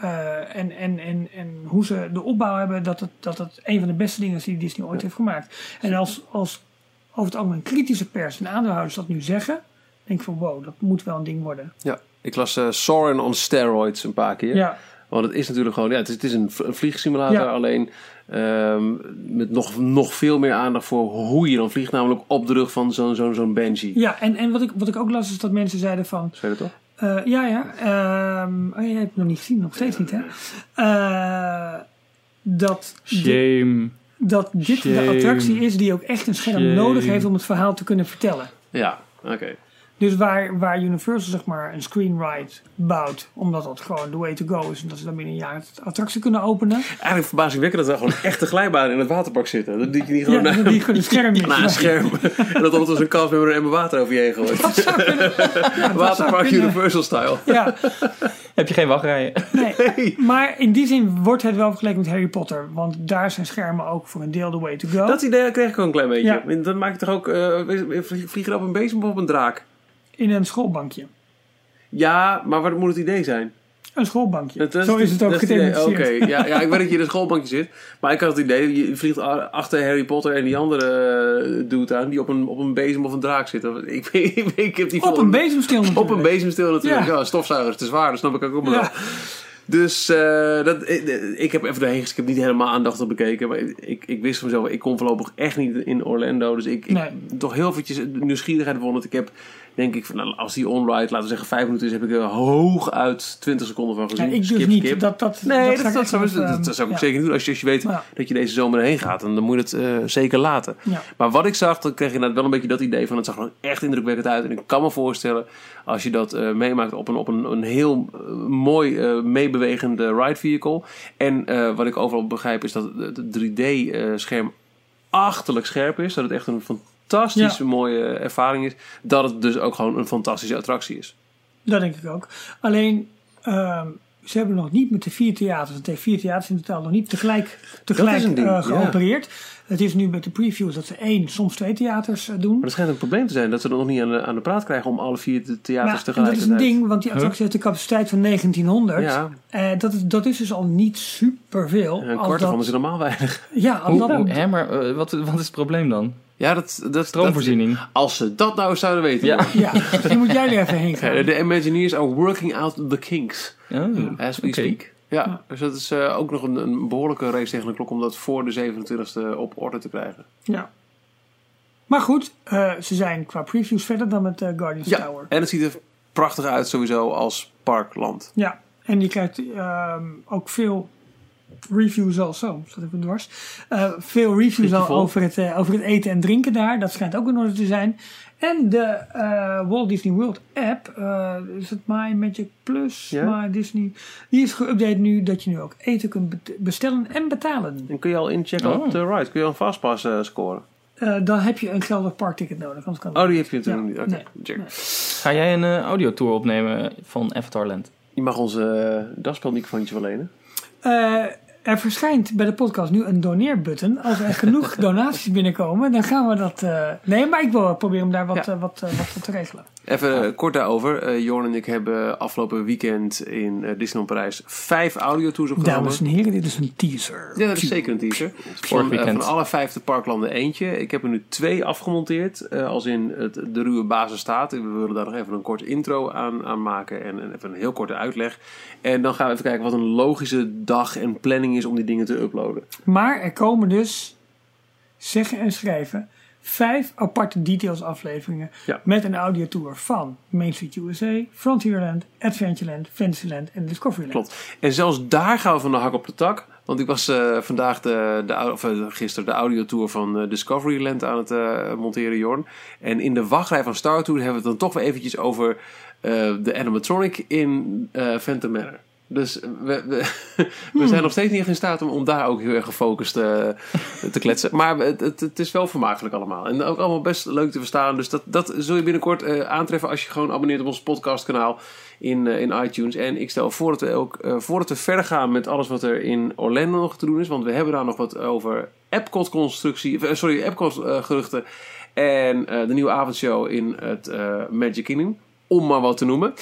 eh, en, en, en, en hoe ze de opbouw hebben, dat het, dat het een van de beste dingen is die Disney ooit heeft gemaakt. En als, als over het algemeen kritische pers en aandeelhouders dat nu zeggen, denk ik van wow, dat moet wel een ding worden. Ja, ik las Soren on steroids een paar keer. Ja, Want het is natuurlijk gewoon, ja, het is, het is een, vliegsimulator, Ja. alleen ehm, met nog, nog veel meer aandacht voor hoe je dan vliegt, namelijk op de rug van zo'n zo'n zo'n Banshee. Ja, en, en wat, ik, wat ik ook las is dat mensen zeiden van... Zeg je dat toch? Eh, ja, ja. ehm oh, jij hebt het nog niet gezien, nog steeds niet, hè? Eh, dat, dit, Shame. dat dit de attractie is die ook echt een scherm Shame. nodig heeft om het verhaal te kunnen vertellen. Ja, oké. Dus waar, waar Universal zeg maar een screenride bouwt, omdat dat gewoon the way to go is en dat ze dan binnen een jaar het attractie kunnen openen. Eigenlijk verbazingwekkend dat er gewoon echte glijbanen in het waterpark zitten. Dat die niet gewoon Ja, naar, dat die gewoon een scherm is. naar een scherm. en dat ondertussen een kast met een emmer water over je heen gooit. Dat zou kunnen. Ja, dat Waterpark. Universal style. Ja, Heb je geen wachtrijen? nee. Maar in die zin wordt het wel vergeleken met Harry Potter. Want daar zijn schermen ook voor een deel the way to go. Dat idee kreeg ik ook een klein beetje. Ja. Maak je toch ook, eh, vlieg- vlieg je op een bezem of op een draak? In een schoolbankje. Ja, maar wat moet het idee zijn? Een schoolbankje. Dat Zo is het ook idee. Oké, ja, ja, ik weet dat je in een schoolbankje zit. Maar ik had het idee, je vliegt achter Harry Potter en die andere eh, dude aan... die op een, op een bezem of een draak zit. Ik, ik, ik, ik heb die Op een bezemstil natuurlijk. Op een bezemstil natuurlijk. Ja. Ja, stofzuiger is te zwaar, dat snap ik ook wel. Ja. Dus eh, dat, ik, ik heb even doorheen, ik heb niet helemaal aandachtig bekeken. Maar ik, ik wist van mezelf, ik kom voorlopig echt niet in Orlando. Dus ik, ik Nee. toch heel eventjes nieuwsgierigheid bevonden. Ik heb, denk ik, van, nou, als die onride, laten we zeggen vijf minuten is, heb ik er hooguit 20 seconden van Ja, gezien. ik dus niet. skip. Dat, dat, Nee, dat, dat, zou, dat, ehm, dat zou ik ja. zeker niet doen. Als je, als je weet Ja. dat je deze zomer heen gaat, dan, dan moet je het eh, zeker laten. Ja. Maar wat ik zag, dan kreeg je inderdaad wel een beetje dat idee van... het zag er echt indrukwekkend uit. En ik kan me voorstellen, als je dat eh, meemaakt op een, op een, een heel eh, mooi meebewegende ride vehicle... en wat ik overal begrijp is dat het 3D-scherm achterlijk scherp is. Dat het echt een fantastische mooie ervaring is. Dat het dus ook gewoon een fantastische attractie is. Dat denk ik ook. Alleen, ehm, ze hebben nog niet met de vier theaters, het heeft vier theaters in totaal, nog niet tegelijk, tegelijk is een ding, ja. geopereerd. Het is nu met de previews dat ze één, soms twee theaters eh, doen. Maar het schijnt een probleem te zijn dat ze er nog niet aan de, aan de praat krijgen... om alle vier de theaters Maar- en dat tegelijkertijd... is een ding, want die attractie heeft de capaciteit van 1900. Ja, Eh, dat, is, dat is dus al niet superveel. een als kwart ervan dat- is normaal weinig. Ja, Hoe, dat, hoe- hè, maar wat, wat is het probleem dan? Ja, dat, dat, Stroomvoorziening. dat- als ze dat nou eens zouden weten. Ja. ja, misschien moet jij er even heen gaan. De Imagineers are working out the kinks. Oh, As we speak. Ja, dus dat is eh, ook nog een, een behoorlijke race tegen de klok om dat voor de 27e op orde te krijgen. Ja. Maar goed, eh, ze zijn qua previews verder dan met eh, Guardians Ja, Tower. en het ziet er prachtig uit sowieso als parkland. Ja, en je krijgt ehm, ook veel reviews al zo. Zat even dwars. Eh, veel reviews al over het, eh, over het eten en drinken daar. Dat schijnt ook in orde te zijn. En de eh, Walt Disney World app, eh, is het My Magic Plus, Ja. My Disney, die is geüpdate nu dat je nu ook eten kunt bestellen en betalen. En kun je al inchecken Oh. op de ride? Kun je al een fastpass scoren? Eh, dan heb je een geldig parkticket nodig, anders kan het Oh, die heb je natuurlijk Ja, niet. Oké, nee, nee. Ga jij een eh, audiotour opnemen van Avatarland? Je mag onze uh, daspeelmicrofoontje wel lenen. Eh, er verschijnt bij de podcast nu een doneerbutton. Als er genoeg donaties binnenkomen, dan gaan we dat. eh, nee, maar ik wil proberen om daar wat, Ja. eh, wat, eh, wat te regelen. Even kort daarover. Eh Jorn en ik hebben afgelopen weekend in Disneyland Parijs vijf audiotours opgenomen. Dames en heren, dit is een teaser. Ja, dat is zeker een teaser. Van, weekend. van alle vijfde parklanden eentje. Ik heb er nu twee afgemonteerd. eh, als in het, de ruwe basis staat. We willen daar nog even een korte intro aan, aan maken. En, en even een heel korte uitleg. En dan gaan we even kijken wat een logische dag en planning is om die dingen te uploaden. Maar er komen dus, zeggen en schrijven, vijf aparte details afleveringen. Ja. Met een audiotour van Main Street USA, Frontierland, Adventureland, Fantasyland en Discoveryland. Klopt. En zelfs daar gaan we van de hak op de tak. Want ik was eh, vandaag de, de, of, eh, gisteren de audiotour van eh, Discoveryland aan het monteren, Jorn. En in de wachtrij van Star Tour hebben we het dan toch weer eventjes over de animatronic in Phantom Manor. Dus we, we, we zijn nog steeds niet in staat om, om daar ook heel erg gefocust eh, te kletsen. Maar het, het, het is wel vermakelijk allemaal. En ook allemaal best leuk te verstaan. Dus dat, dat zul je binnenkort eh, aantreffen als je gewoon abonneert op ons podcastkanaal in, eh, in iTunes. En ik stel voor dat we ook, voordat we verder gaan met alles wat er in Orlando nog te doen is. Want we hebben daar nog wat over Epcot constructie, eh, sorry, Epcot eh, geruchten. En de nieuwe avondshow in het Magic Kingdom. Om maar wat te noemen.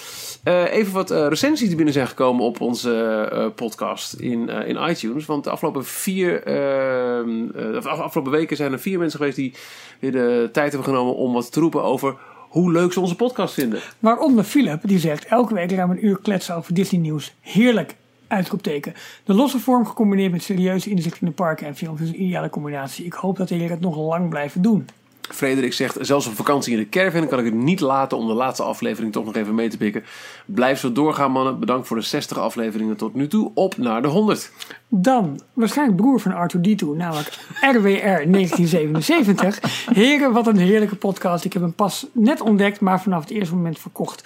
Eh, even wat eh, recensies die binnen zijn gekomen op onze eh, podcast in, in iTunes. Want de afgelopen vier, ehm, eh, of af- afgelopen weken zijn er vier mensen geweest die weer de tijd hebben genomen om wat te roepen over hoe leuk ze onze podcast vinden. Waaronder Philip, die zegt elke week ruim een uur kletsen over Disney nieuws. Heerlijk. Uitroepteken. De losse vorm gecombineerd met serieuze inzicht in de parken en films is een ideale combinatie. Ik hoop dat de heren het nog lang blijven doen. Frederik zegt, zelfs op vakantie in de caravan kan ik het niet laten om de laatste aflevering toch nog even mee te pikken. Blijf zo doorgaan mannen. Bedankt voor de 60 afleveringen tot nu toe. Op naar de 100. Dan, waarschijnlijk broer van Arthur Dito, namelijk RWR 1977. Heren, wat een heerlijke podcast. Ik heb hem pas net ontdekt, maar vanaf het eerste moment verkocht.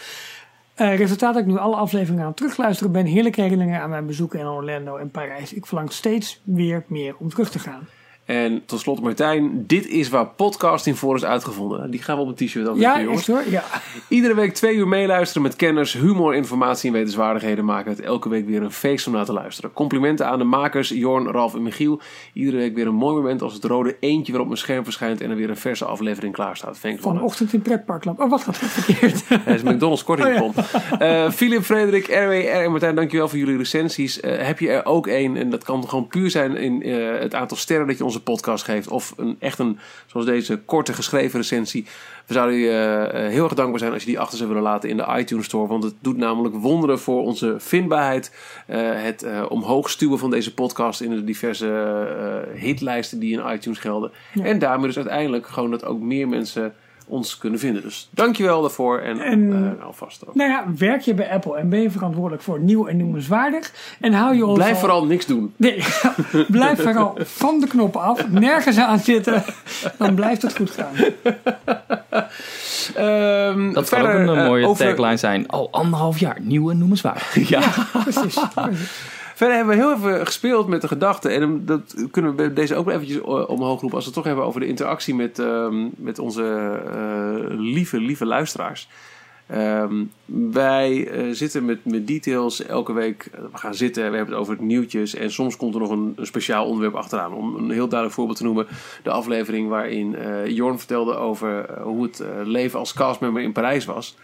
Eh, resultaat dat ik nu alle afleveringen aan het terugluisteren ben. Heerlijke herinneringen aan mijn bezoeken in Orlando en Parijs. Ik verlang steeds weer meer om terug te gaan. En tot slot Martijn, dit is waar podcasting voor is uitgevonden. Die gaan we op een t-shirt dan Ja, jongens. echt hoor. Ja. Iedere week twee uur meeluisteren met kenners, humor, informatie en wetenswaardigheden maken het elke week weer een feest om naar te luisteren. Complimenten aan de makers Jorn, Ralf en Michiel. Iedere week weer een mooi moment als het rode eentje weer op mijn scherm verschijnt en er weer een verse aflevering klaar staat. Vanochtend in pretparkland. Oh, wat gaat er verkeerd? Het is McDonald's Oh, kortingbon. Eh, Philip, Frederik, RWR en Martijn, dankjewel voor jullie recensies. Eh, heb je er ook één, en dat kan gewoon puur zijn in eh, het aantal sterren dat je onze podcast geeft. Of een, echt een, zoals deze, korte geschreven recensie. We zouden je eh, heel erg dankbaar zijn als je die achter zou willen laten in de iTunes Store. Want het doet namelijk wonderen voor onze vindbaarheid. Eh, het eh, omhoog stuwen van deze podcast in de diverse hitlijsten die in iTunes gelden. En daarmee dus uiteindelijk gewoon dat ook meer mensen ons kunnen vinden. Dus dankjewel daarvoor en, En- eh, alvast ook. nou ja, werk je bij Apple en ben je verantwoordelijk voor nieuw en noemenswaardig. En hou je ons Blijf al- vooral niks doen. Nee, blijf vooral van de knoppen af. Nergens aan zitten. Dan blijft het goed gaan. Ehm, Dat zou ook een eh, eh, mooie over- tagline zijn. Al anderhalf jaar, nieuw en noemenswaardig. Ja. Precies. precies. Verder hebben we heel even gespeeld met de gedachten. En dat kunnen we deze ook eventjes eh, omhoog roepen. Als we het toch hebben over de interactie met, ehm, met onze eh, lieve, lieve luisteraars. Ehm, wij eh, zitten met, met details elke week. we gaan zitten, we hebben het over nieuwtjes. En soms komt er nog een, speciaal onderwerp achteraan. Om een heel duidelijk voorbeeld te noemen. De aflevering waarin Jorn vertelde over hoe het leven als castmember in Parijs was.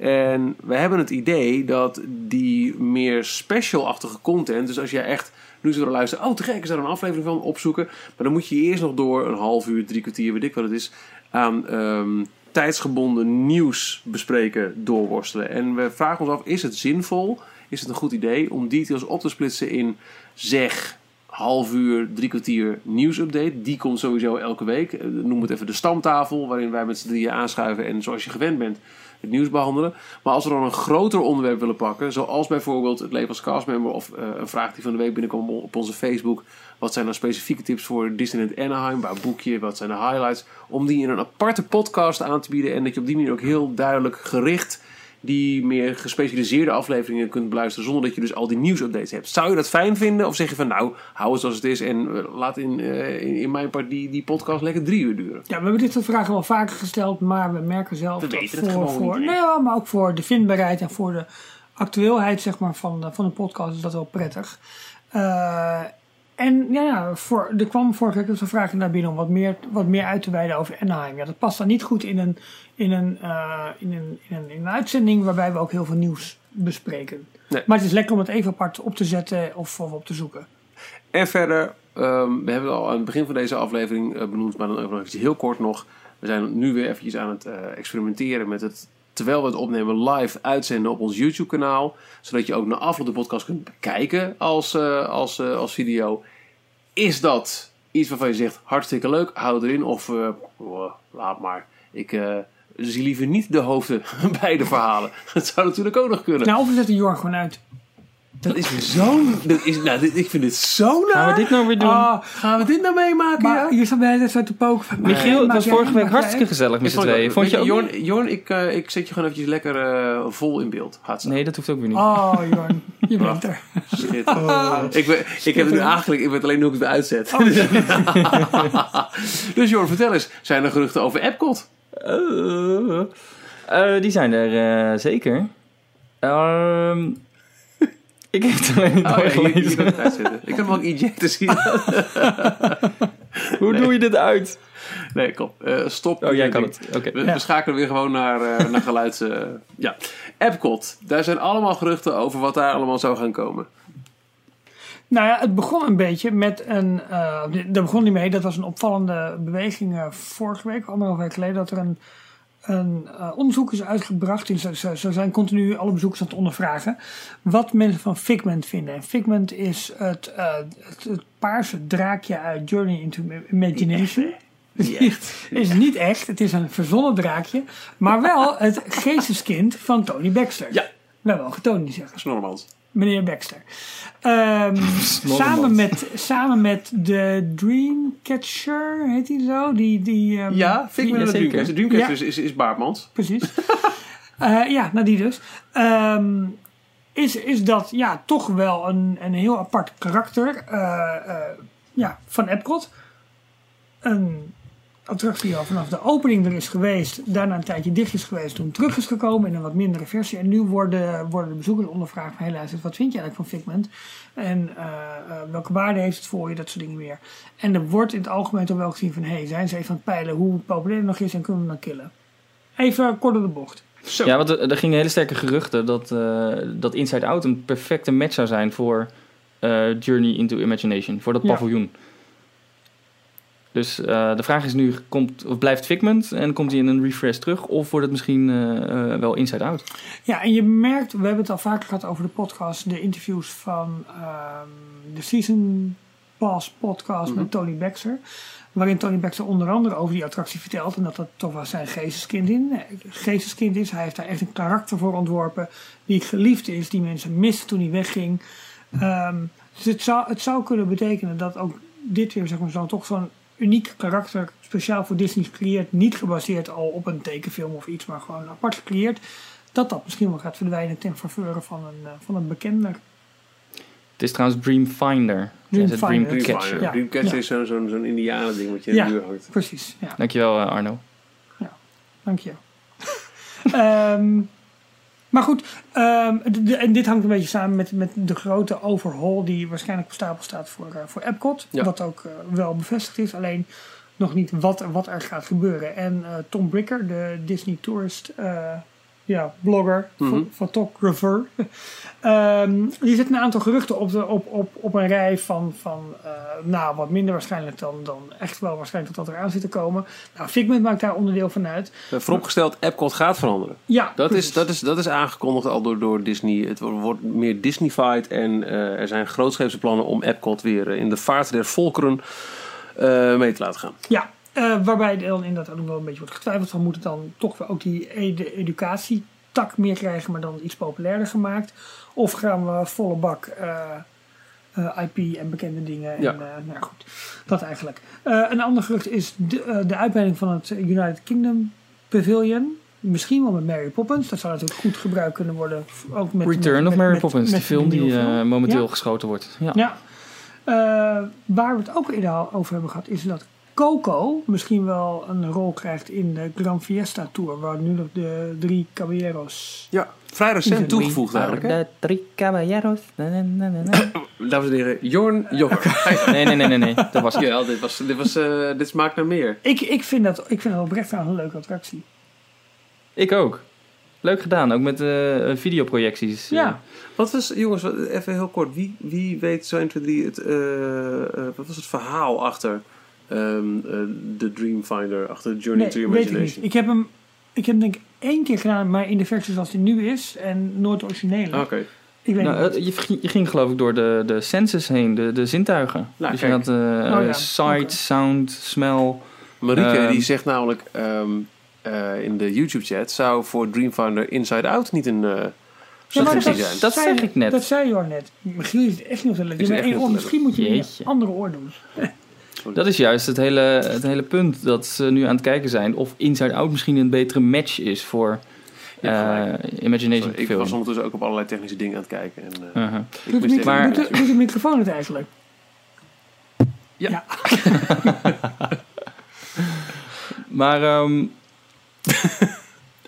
En we hebben het idee dat die meer special-achtige content, dus als jij echt nu zo luisteren, oh te gek, is daar een aflevering van opzoeken. Maar dan moet je eerst nog door een half uur, drie kwartier, weet ik wat het is, aan ehm, tijdsgebonden nieuws bespreken doorworstelen. En we vragen ons af, is het zinvol, is het een goed idee om details op te splitsen in zeg half uur, drie kwartier nieuwsupdate. Die komt sowieso elke week. Eh, Noem het even de stamtafel, waarin wij met z'n drieën aanschuiven en zoals je gewend bent het nieuws behandelen. Maar als we dan een groter onderwerp willen pakken, zoals bijvoorbeeld het leven als castmember of eh, een vraag die van de week binnenkwam op onze Facebook. Wat zijn nou specifieke tips voor Disneyland Anaheim? Waar boek je? Wat zijn de highlights? Om die in een aparte podcast aan te bieden en dat je op die manier ook heel duidelijk gericht die meer gespecialiseerde afleveringen kunt beluisteren zonder dat je dus al die nieuwsupdates hebt. Zou je dat fijn vinden of zeg je van nou, hou het zoals het is en eh, laat in, eh, in, in mijn part die, die podcast lekker drie uur duren? Ja, we hebben dit soort vragen wel vaker gesteld, maar we merken zelf We dat weten het voor, gewoon voor niet, nee, ja, maar ook voor de vindbaarheid en voor de actueelheid zeg maar, van, de, van de podcast is dat wel prettig. Eh, en ja, ja voor, er kwam vorige week dus een vraag naar binnen om wat meer, wat meer uit te wijden over Anaheim. Ja, dat past dan niet goed in een, in een, eh, in een, in een, in een uitzending waarbij we ook heel veel nieuws bespreken. Nee. Maar het is lekker om het even apart op te zetten of, of op te zoeken. En verder, ehm, we hebben het al aan het begin van deze aflevering eh, benoemd, maar dan ook nog heel kort nog. We zijn nu weer eventjes aan het eh, experimenteren met het, terwijl we het opnemen, live uitzenden op ons YouTube kanaal. Zodat je ook na afloop de podcast kunt bekijken als, als, als video. Is dat iets waarvan je zegt, hartstikke leuk, hou erin. Of, eh, oh, laat maar, ik eh, zie liever niet de hoofden bij de verhalen. Dat zou natuurlijk ook nog kunnen. Nou, of we zetten Jorn gewoon uit. Dat is weer zo'n... dat is- Nou, dit- ik vind dit zo naar. Gaan we dit nou weer doen? Ah, Gaan we dit nou meemaken? ja? je staat bij het uit te poken. van, Michiel, het was vorige week hartstikke gezellig met z'n vond het- tweeën. Vond je ook? Jorn, Jorn ik, eh, ik zet je gewoon eventjes lekker eh, vol in beeld. Zo. Nee, dat hoeft ook weer niet. Oh, Jorn, je bent er. Shit. ik, ben, ik heb het nu eigenlijk, ik weet alleen hoe ik het weer uitzet. dus Jorn, vertel eens. Zijn er geruchten over Epcot? Eh, eh, die zijn er eh, zeker. Ehm, ik heb het alleen niet Oh, ja, doorgelezen. kan ik kan hem ook ejecten zien. Hoe doe je dit uit? Nee, kom. Eh, stop. Oh, jij kan het. Oké. We, Ja. we schakelen weer gewoon naar, eh naar geluids... eh, ja. Epcot. Daar zijn allemaal geruchten over wat daar allemaal zou gaan komen. Nou ja, het begon een beetje met een. eh daar begon niet mee. Dat was een opvallende beweging eh, vorige week, anderhalf week geleden. Dat er een een eh, onderzoek is uitgebracht. En ze, ze, ze zijn continu alle bezoekers aan het ondervragen. Wat mensen van Figment vinden. En Figment is het, eh, het, het paarse draakje uit Journey into Imagination. Het is niet echt, het is een verzonnen draakje. Maar wel het geesteskind van Tony Baxter. Ja. Nou, wel Tony zeggen. Snormans. Meneer Baxter. Ehm, samen, met, samen met de Dreamcatcher, heet hij zo? Die, die, ehm, Ja, Figment Ja, en zeker. Dreamcatcher. Dreamcatcher Ja. is, is. Precies. Eh, ja, nou die dus. Ehm, is, is dat ja, toch wel een, een heel apart karakter eh, eh, ja, van Epcot. Een attractie die al vanaf de opening er is geweest. Daarna een tijdje dicht is geweest. Toen terug is gekomen in een wat mindere versie. En nu worden, worden de bezoekers ondervraagd van... Luister, wat vind je eigenlijk van Figment? En eh, eh, welke waarde heeft het voor je? Dat soort dingen meer. En er wordt in het algemeen toch wel gezien van... Hey, zijn ze even aan het peilen hoe populair het nog is en kunnen we dan killen? Even kort door de bocht. Zo. Ja, want er, er gingen hele sterke geruchten dat, eh, dat Inside Out een perfecte match zou zijn voor Journey into Imagination, voor dat Ja. Dus eh, de vraag is nu, komt, of blijft Figment en komt hij in een refresh terug? Of wordt het misschien eh, eh, wel Inside Out? Ja, en je merkt, we hebben het al vaker gehad over de podcast, de interviews van ehm, de Season Pass podcast met Tony Baxter. Waarin Tony Baxter onder andere over die attractie vertelt. En dat dat toch wel zijn geesteskind, in, geesteskind is. Hij heeft daar echt een karakter voor ontworpen. Die geliefd is, die mensen mist toen hij wegging. Ehm, dus het zou, het zou kunnen betekenen dat ook dit weer zeg maar, zo, toch zo'n uniek karakter speciaal voor Disney gecreëerd. Niet gebaseerd al op een tekenfilm of iets, maar gewoon apart gecreëerd. Dat dat misschien wel gaat verdwijnen ten faveur van een, eh, van een bekender. Het is trouwens Dreamfinder. Dreamfinder. Dreamcatcher. Dreamcatcher. Ja. Dreamcatcher Ja. is zo'n zo'n zo'n indianen ding wat je Ja. in de muur hangt. Precies, ja. Dankjewel eh, Arno. Dank je. Ehm, maar goed, ehm, de- en dit hangt een beetje samen met, met de grote overhaul die waarschijnlijk op stapel staat voor, eh, voor Epcot. Ja. Wat ook eh, wel bevestigd is, alleen nog niet wat, wat er gaat gebeuren. En eh, Tom Bricker, de Disney Tourist ja, blogger, Mhm. fo- photographer, ehm, die zet een aantal geruchten op, de, op, op, op een rij van, van eh, nou, wat minder waarschijnlijk dan, dan echt wel waarschijnlijk dat dat eraan zit te komen. Nou, Figment maakt daar onderdeel van uit. Uh, vooropgesteld, Epcot gaat veranderen. Ja, Dat precies. is, dat, is, dat is aangekondigd al door, door Disney. Het wordt- meer Disneyfied en eh, er zijn grootscheepse plannen om Epcot weer eh, in de vaart der volkeren mee te laten gaan. Ja, eh, waarbij dan inderdaad ook wel een beetje wordt getwijfeld van moet het dan toch weer ook die ed- educatietak meer krijgen, maar dan iets populairder gemaakt. Of gaan we volle bak eh, eh, IP en bekende dingen. En, Ja. nou goed, dat eigenlijk. Een ander gerucht is de, de uitbreiding van het United Kingdom Pavilion. Misschien wel met Mary Poppins. Dat zou natuurlijk goed gebruikt kunnen worden. Ook met, Return met- of Mary Poppins, met de film die film. momenteel Ja. geschoten wordt. Ja. Ja. Waar we het ook eerder over hebben gehad, is dat Coco misschien wel een rol krijgt in de Gran Fiesta Tour, waar nu nog de drie caballeros. Ja, vrij recent toegevoegd eigenlijk. The three caballeros. Dames en heren, Jorn Jokker. Nee, nee, nee, nee, nee. Dat was. Ja, dit, was, dit, was, eh, dit smaakt naar meer. Ik, ik, vind dat, ik vind dat oprecht een leuke attractie. Ik ook. Leuk gedaan, ook met eh, videoprojecties. Ja. Wat was, jongens, wat- even heel kort. Wie, wie weet zo 1, 2, 3 het, eh, eh, wat was het verhaal achter ehm, eh, de Dreamfinder, achter Journey Nee, to weet ik niet. Imagination? Ik heb hem, ik heb hem denk ik één keer gedaan, maar in de versie zoals die nu is en nooit de originele. Oké. Ik weet Nou, niet. eh, je, ging- je ging geloof ik door de, de senses heen, de, de zintuigen. Nou, dus je had eh, Oh ja, sight, sound, smell. Marieke Ehm. die zegt namelijk ehm, eh, in de YouTube chat zou voor Dreamfinder Inside Out niet een eh Ja, maar dat- zijn. dat zei- zeg ik net. Dat zei je al net. Michiel is het echt niet op te Misschien moet je een andere oor doen. Dat is juist het hele, het hele punt dat ze nu aan het kijken zijn of Inside Out misschien een betere match is voor Ja, eh, gelijk. Imagination Sorry, ik film. was ondertussen ook op allerlei technische dingen aan het kijken. En, eh, Uh-huh. ik Doet de, micro- Maar- doet, de, doet de microfoon het eigenlijk? Maar ehm,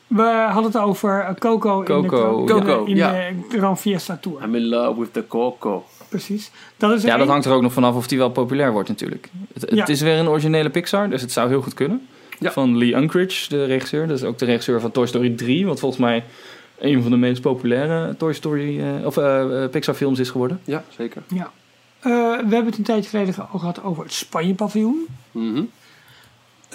We hadden het over Coco, Coco, in de, Coco, in de, ja. in de Gran Fiesta Tour. I'm in love with the Coco. Precies. Dat is ja, dat hangt er ook nog vanaf of die wel populair wordt natuurlijk. Het, het Ja. is weer een originele Pixar, dus het zou heel goed kunnen. Ja. Van Lee Unkrich, de regisseur. Dat is ook de regisseur van Toy Story 3, wat volgens mij een van de meest populaire Toy Story eh, of eh, eh, Pixar films is geworden. Ja, zeker. Ja. Eh, we hebben het een tijdje geleden ge- al gehad over het Spanje-paviljoen. Mhm. Eh,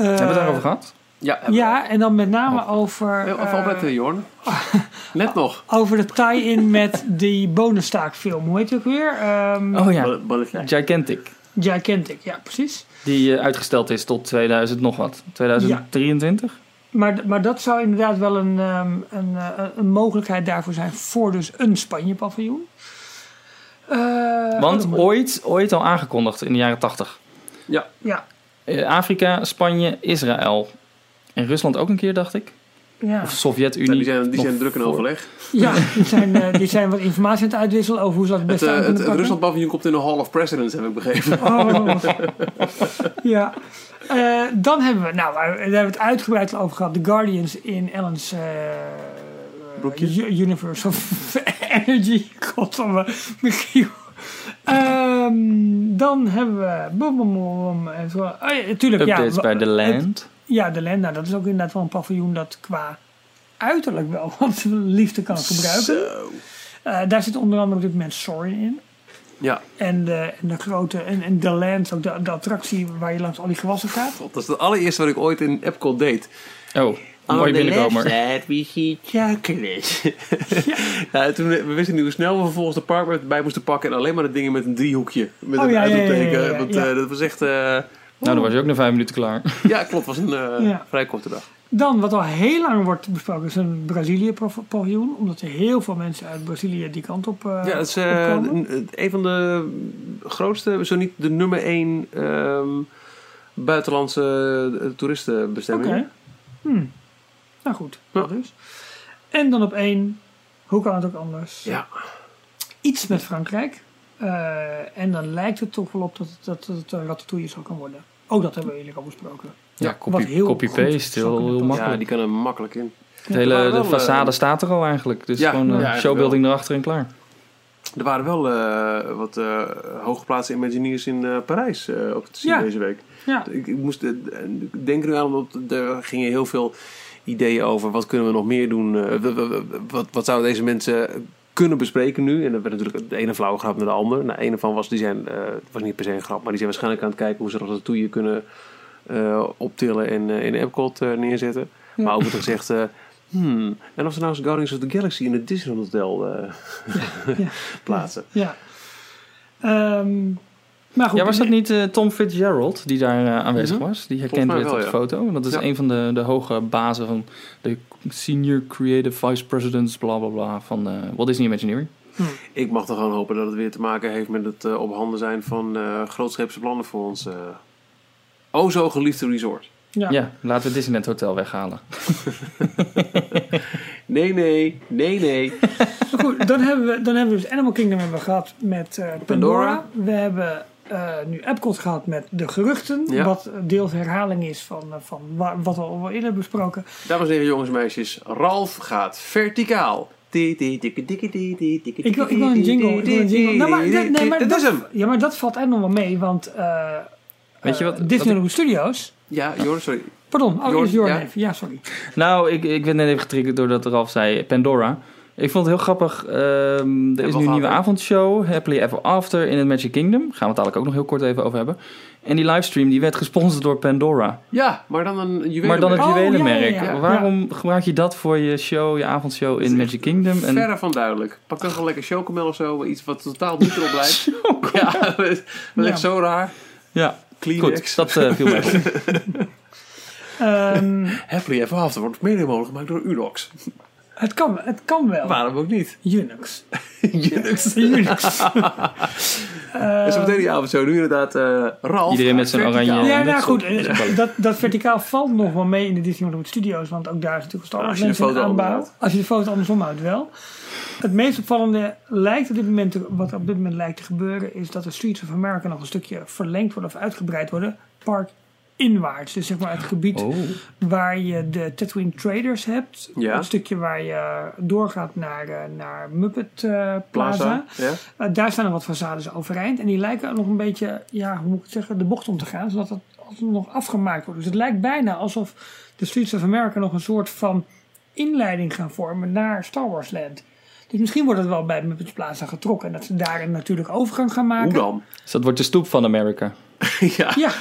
Hebben we het daarover gehad? Ja, we. Ja, en dan met name over, Eh, Of eh, opletten, Jorn. Net nog. over de tie-in met die bonustaakfilm. Hoe heet die ook weer? Ehm Oh ja, Gigantic. Gigantic, ja precies. Die eh, uitgesteld is tot 2000 nog wat. 2023? Maar, maar dat zou inderdaad wel een, ehm, een, eh, een mogelijkheid daarvoor zijn voor dus een Spanje-paviljoen. Eh, Want oh, ooit, ooit al aangekondigd in de jaren 80. Ja, Ja, Eh, Afrika, Spanje, Israël. En Rusland ook een keer, dacht ik. ja. Of Sovjet-Unie. Ja, die zijn, die nog zijn druk in overleg. ja die, zijn, eh, die zijn wat informatie aan het uitwisselen over hoe ze dat het Het, beste eh, het, het. Rusland-paviljoen komt in de Hall of Presidents, heb ik begrepen. Oh. ja. Eh, dan hebben we, nou, daar hebben we het uitgebreid over gehad. The Guardians in Ellen's eh, Universe of Energy. Godsamme, Michiel. Ehm, dan hebben we... Boom, boom, boom, en zo. Oh, ja, natuurlijk, ja, Updates wa- bij The het- Land. Ja, de Land. Nou, dat is ook inderdaad wel een paviljoen dat qua uiterlijk wel wat liefde kan gebruiken. Zo. Eh, daar zit onder andere op dit moment Sorin in. Ja, En de, en de grote, en, en de land, ook de, de attractie waar je langs al die gewassen gaat. God, dat is het allereerste wat ik ooit in Epcot deed. Oh, mooi binnenkomer. side we see chocolate. ja. toen, we wisten niet hoe snel we vervolgens de park bij moesten pakken. En alleen maar de dingen met een driehoekje. Met Oh, een ja, ja, ja, uitroepteken. ja, ja, Want, ja. eh, dat was echt... eh, Nou, dan was je ook na vijf minuten klaar. ja, klopt. Het was een eh, Ja. vrij korte dag. Dan, wat al heel lang wordt besproken, is een Brazilië-paviljoen. Omdat er heel veel mensen uit Brazilië die kant op, eh Ja, dat is eh, opkomen. een, een van de grootste, zo niet de nummer één ehm, buitenlandse toeristenbestemming. Oké. Hmm. Nou goed, Ja. dat dus. En dan op één, hoe kan het ook anders? Ja, Iets met Frankrijk. Eh, en dan lijkt het toch wel op dat, dat, dat het een ratatouille zal kan worden. Ook dat hebben we eerlijk al besproken. Ja, wat copy, heel copy-paste, heel, kunnen makkelijk. ja, die kan er makkelijk in. Het hele, de eh, façade staat er al eigenlijk. Dus ja, gewoon ja, eh, eigenlijk showbuilding erachter en klaar. Er waren wel eh, wat eh hooggeplaatste Imagineers in eh, Parijs eh, ook te zien Ja. deze week. Ja, Ik, ik moest eh, ik denk er nu aan, omdat er gingen heel veel ideeën over wat kunnen we nog meer doen. eh, wat, wat zouden deze mensen kunnen bespreken nu? En dan werd natuurlijk de ene flauwe grap naar de ander. Nou, een van was, die zijn, eh, was niet per se een grap, maar die zijn waarschijnlijk aan het kijken hoe ze dat toeje kunnen eh, optillen en eh, in Epcot eh, neerzetten. Ja. Maar ook wordt gezegd, hmm, en als we nou eens Guardians of the Galaxy in het Disneyland Hotel ja. plaatsen. ja. Ehm, maar goed, Ja, was dat niet eh, Tom Fitzgerald die daar eh, aanwezig Mhm. was? Die herkend werd wel, op de ja. foto. Dat is Ja. een van de, de hoge bazen van de Senior Creative Vice Presidents, bla bla bla, van eh, Walt Disney Imagineering. Ik mag toch gewoon hopen dat het weer te maken heeft met het eh, op handen zijn van eh grootscheepse plannen voor ons eh o zo geliefde resort. Ja. Ja, laten we het Disneyland Hotel weghalen. Nee, nee, nee, nee. Goed, dan hebben we, dan hebben we dus Animal Kingdom hebben we gehad met eh, Pandora. Pandora. We hebben eh, nu Epcot gehad met de geruchten. Ja. Wat deels herhaling is van, eh, van wa- wat we al eerder hebben besproken. Dames en heren, jongens en meisjes, Ralf gaat verticaal. Ik Ik wil, ik wil een jingle. Ik wil een jingle. Nou, maar, nee, nee, maar dat dat, is hem. Ja, maar dat valt eigenlijk nog wel mee. Want eh Weet je wat- eh, wat Disneyland Studios... Ja, Jorn, sorry. Pardon, oh, is ja. even. Ja, sorry. Nou, ik, ik werd net even getriggerd doordat Ralf zei Pandora. Ik vond het heel grappig. ehm, er is nu een nieuwe avondshow, Happily Ever After, in het Magic Kingdom. Gaan we het dadelijk ook nog heel kort even over hebben. En die livestream die werd gesponsord door Pandora. Ja, maar dan een juwelen. Maar dan het Oh, juwelenmerk. ja, ja, ja. Waarom gebruik je dat voor je show, je avondshow in Magic Kingdom? En Verre van duidelijk. Pak dan gewoon lekker chocomel of zo, iets wat totaal niet erop blijft. ja, dat is zo raar. ja, Kleenex. goed, dat eh, viel mij op. Ehm, Happily Ever After wordt mede mogelijk gemaakt door Unox. Het, kan, het kan wel. Waarom ook niet? Unix. Unix. Unix. En zo meteen die avond zo. Nu inderdaad eh Ralf. Iedereen met zijn oranje- Ja, nou goed. eh, Dat, dat verticaal valt nog wel mee in de Disney Hollywood Studios. Want ook daar is natuurlijk Wars als je de mensen in foto aanbouw. andersom Als je de foto andersom houdt wel. Het meest opvallende lijkt op dit moment, wat op dit moment lijkt te gebeuren... is dat de Streets of America nog een stukje verlengd worden of uitgebreid worden. Park inwaarts. Dus zeg maar het gebied Oh. waar je de Tatooine Traders hebt. Ja. Het stukje waar je doorgaat naar, eh, naar Muppet eh, Plaza. Plaza. Ja. Uh, daar staan er wat façades overeind. En die lijken nog een beetje, ja, hoe moet ik het zeggen, de bocht om te gaan. Zodat het alsnog nog afgemaakt wordt. Dus het lijkt bijna alsof de Streets of America nog een soort van inleiding gaan vormen naar Star Wars Land. Dus misschien wordt het wel bij Muppets Plaza getrokken. En dat ze daar een natuurlijke overgang gaan maken. Hoe dan? Dus dat wordt de stoep van Amerika. ja. Ja,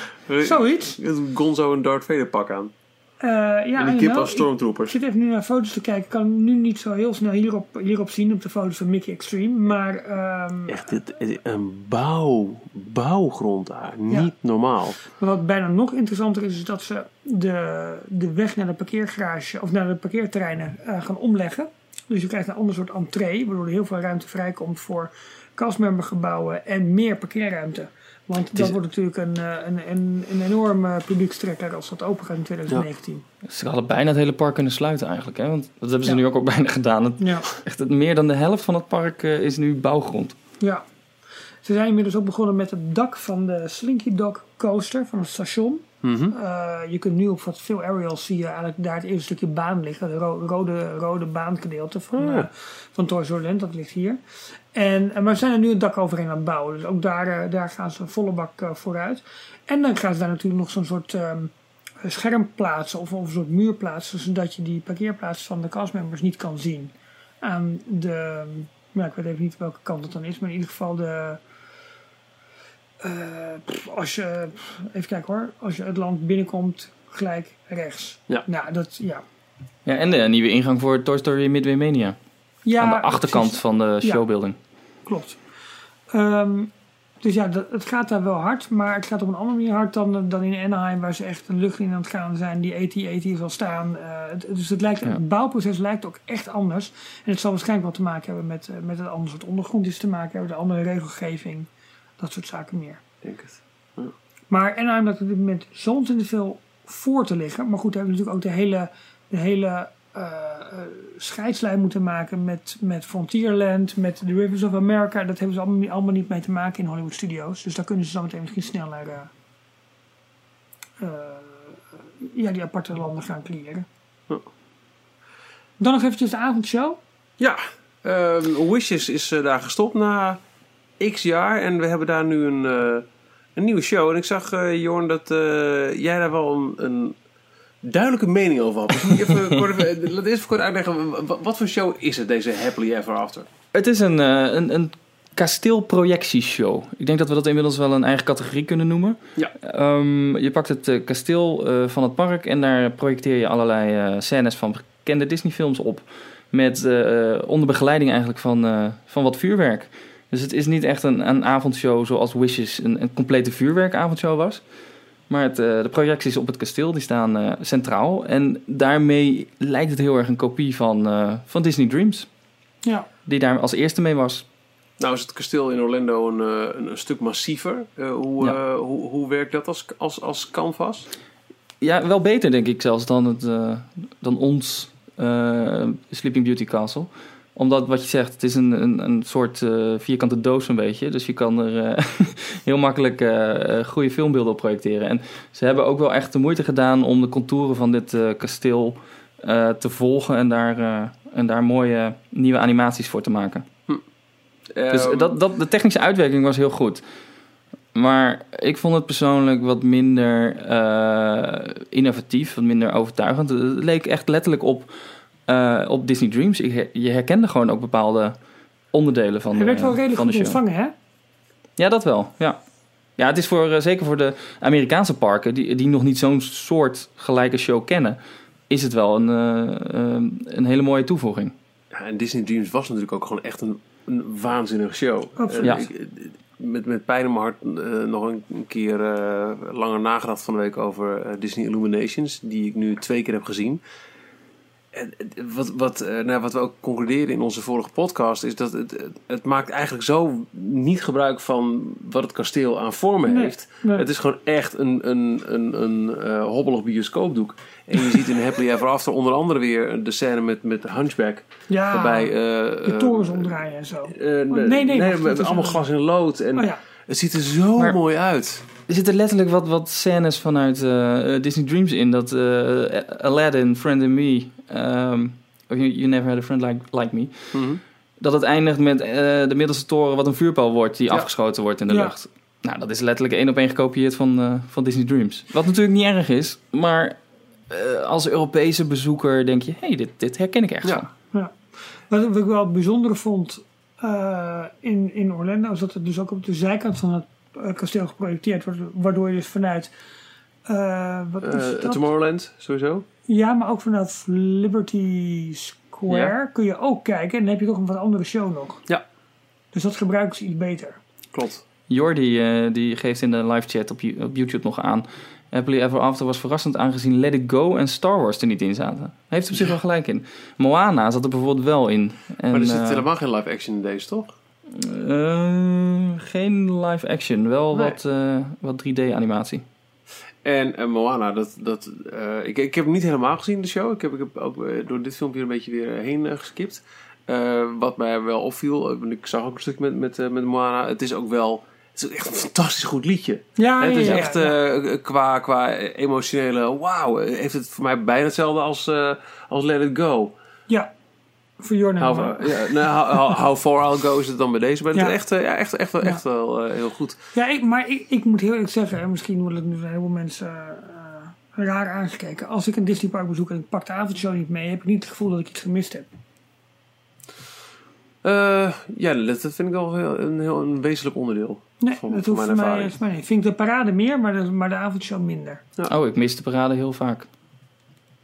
zoiets. Gonzo een Darth Vader pak aan. Eh, ja, en I kip als stormtroopers. Ik zit even nu naar foto's te kijken. Ik kan hem nu niet zo heel snel hierop, hierop zien op de foto's van Mickey Extreme. Maar ehm, Echt dit, een bouw, bouwgrond daar. Ja. Niet normaal. Maar wat bijna nog interessanter is, is dat ze de, de weg naar de parkeergarage of naar de parkeerterreinen eh, gaan omleggen. Dus je krijgt een ander soort entree, waardoor er heel veel ruimte vrijkomt voor castmembergebouwen en meer parkeerruimte. Want dat is- wordt natuurlijk een, eh, een, een, een enorme publiekstrekker als dat open gaat in 2019. Ze hadden bijna het hele park kunnen sluiten eigenlijk. Hè? Want dat hebben ze Ja. nu ook al bijna gedaan. Het, Ja. echt, het- meer dan de helft van het park eh, is nu bouwgrond. ja. Ze zijn inmiddels ook begonnen met het dak van de Slinky Dog coaster van het station. Eh, je kunt nu op wat veel aerials zie je eigenlijk daar het eerste stukje baan liggen. Het ro- rode, rode baangedeelte van, Ah. eh, van Toy Story Land, dat ligt hier. En, eh, maar we zijn er nu het dak overheen aan het bouwen. Dus ook daar, daar gaan ze een volle bak vooruit. En dan gaan ze daar natuurlijk nog zo'n soort ehm, scherm plaatsen of, of een soort muur plaatsen. Zodat je die parkeerplaats van de castmembers niet kan zien. Aan de, ja, ik weet even niet welke kant het dan is, maar in ieder geval de... eh, als je, even kijken hoor, als je het land binnenkomt, gelijk rechts. Ja. Nou, dat, ja. Ja, en de nieuwe ingang voor Toy Story Midway Mania. ja aan de achterkant precies. van de Ja. showbuilding. Klopt. Ehm, dus ja, dat, het gaat daar wel hard, maar het gaat op een andere manier hard dan, dan in Anaheim, waar ze echt een lucht in aan het gaan zijn, die AT-AT zal staan. Eh, het- dus het, lijkt, Ja. het bouwproces lijkt ook echt anders. En het zal waarschijnlijk wat te maken hebben met, eh, met een ander soort ondergrond, iets te maken hebben, de andere regelgeving, dat soort zaken meer. Denk het. Maar Anaheim lijkt op dit moment ontzettend veel voor te liggen. Maar goed, daar hebben we natuurlijk ook de hele, de hele eh, scheidslijn moeten maken met, met Frontierland, met The Rivers of America. Dat hebben ze allemaal, niet- allemaal niet mee te maken in Hollywood Studios. Dus daar kunnen ze zo meteen misschien sneller eh, eh, ja, die aparte landen gaan creëren. Ja. Dan nog eventjes de avondshow. Ja, ehm, Wishes is daar gestopt na x jaar. En we hebben daar nu een, eh, een nieuwe show. En ik zag, eh Jorn, dat eh, jij daar wel een, een duidelijke mening over had. Je even kort, even, laat eerst even kort uitleggen. wa- wa- Wat voor show is het, deze Happily Ever After? Het is een, een, een kasteelprojectieshow. Ik denk dat we dat inmiddels wel een eigen categorie kunnen noemen. Ja. Ehm, je pakt het kasteel van het park en daar projecteer je allerlei eh, scènes van bekende Disney-films op. Met onder begeleiding eigenlijk van, van wat vuurwerk. Dus het is niet echt een, een avondshow zoals Wishes een, een complete vuurwerkavondshow was. Maar het, eh, de projecties op het kasteel die staan eh, centraal. En daarmee lijkt het heel erg een kopie van, eh, van Disney Dreams. Ja. Die daar als eerste mee was. Nou is het kasteel in Orlando een, een, een stuk massiever. Eh, hoe, Ja. eh, hoe, hoe werkt dat als, als, als canvas? Ja, wel beter denk ik zelfs dan, het, eh, dan ons eh, Sleeping Beauty Castle. Omdat wat je zegt, het is een, een, een soort eh, vierkante doos een beetje. Dus je kan er eh, heel makkelijk eh, goede filmbeelden op projecteren. En ze hebben ook wel echt de moeite gedaan om de contouren van dit kasteel te volgen. En daar, en daar mooie nieuwe animaties voor te maken. Dus Ehm, dat, dat, de technische uitwerking was heel goed. Maar ik vond het persoonlijk wat minder innovatief, wat minder overtuigend. Het leek echt letterlijk op, eh, op Disney Dreams. Je herkende gewoon ook bepaalde onderdelen van Hij de, werd wel redelijk de goed ontvangen, hè? Ja, dat wel. Ja, ja het is voor, eh, zeker voor de Amerikaanse parken, die, die nog niet zo'n soort gelijke show kennen, is het wel een, eh, eh, een hele mooie toevoeging. Ja, en Disney Dreams was natuurlijk ook gewoon echt een, een waanzinnige show. Absoluut. Ja. ik- met, met pijn in mijn hart eh, nog een, keer eh, langer nagedacht van de week over Disney Illuminations, die ik nu twee keer heb gezien. Wat, wat, eh, nou, wat we ook concluderen in onze vorige podcast is dat het, het, maakt eigenlijk zo niet gebruik van wat het kasteel aan vormen Nee, heeft. nee. Het is gewoon echt een, een, een, een eh, hobbelig bioscoopdoek. En je ziet in Happily Ever After onder andere weer de scène met, met Hunchback. Ja, waarbij eh, de torens omdraaien en zo. eh, nee, nee, nee, met allemaal glas in lood. En Oh ja, het ziet er zo Maar- mooi uit. Er zitten letterlijk wat, wat scènes vanuit Disney Dreams in. Dat eh, Aladdin, Friend in Me, ehm, you, You Never Had a Friend Like, like Me. Mhm. Dat het eindigt met eh, de middelste toren wat een vuurpijl wordt die Ja. afgeschoten wordt in de Ja. lucht. Nou, dat is letterlijk één op één gekopieerd van, eh, van Disney Dreams. Wat natuurlijk niet erg is, maar eh, als Europese bezoeker denk je... hé, hey, dit, dit herken ik ergens Ja. van. Wat, wat ik wel het bijzondere vond eh, in, in Orlando is dat het dus ook op de zijkant van het kasteel geprojecteerd wordt, waardoor je dus vanuit Eh, wat is dat? Tomorrowland, sowieso. Ja, maar ook vanaf Liberty Square Ja. kun je ook kijken. En dan heb je toch een wat andere show nog. Ja. Dus dat gebruiken ze iets beter. Klopt. Jordi eh, die geeft in de live chat op, Yo- op YouTube nog aan. Happily Ever After was verrassend aangezien Let It Go en Star Wars er niet in zaten. Hij heeft op zich wel gelijk in. Moana zat er bijvoorbeeld wel in. En, maar er zit eh, helemaal geen live action in deze, toch? eh, geen live action, wel Nee. wat, eh, wat 3D En Moana, dat, dat, eh, ik, ik heb hem niet helemaal gezien, de show. Ik heb, ik heb ook eh, door dit filmpje een beetje weer heen eh, geskipt. Eh, wat mij wel opviel, ik zag ook een stuk met, met, met Moana. Het is ook wel, het is echt een fantastisch goed liedje. Ja, het is ja, echt ja. qua, qua emotionele, wauw, heeft het voor mij bijna hetzelfde als, als Let It Go. Ja, voor Jordan. How, ja, nou, how, how far I'll go is het dan bij deze. Maar het Ja. is echt, eh, ja, echt, echt, wel, Ja. echt wel eh, heel goed. Ja, ik, maar ik, ik moet heel eerlijk zeggen, en misschien worden het nu heel veel mensen eh, raar aangekeken. Als ik een Disney park bezoek en ik pak de avondshow niet mee, heb ik niet het gevoel dat ik iets gemist heb. Eh, ja, dat vind ik wel heel, een heel een wezenlijk onderdeel. Nee, Van- dat van hoeft mijn voor mij, niet. Vind ik de parade meer, maar de, maar de avondshow minder. Oh, ik mis de parade heel vaak.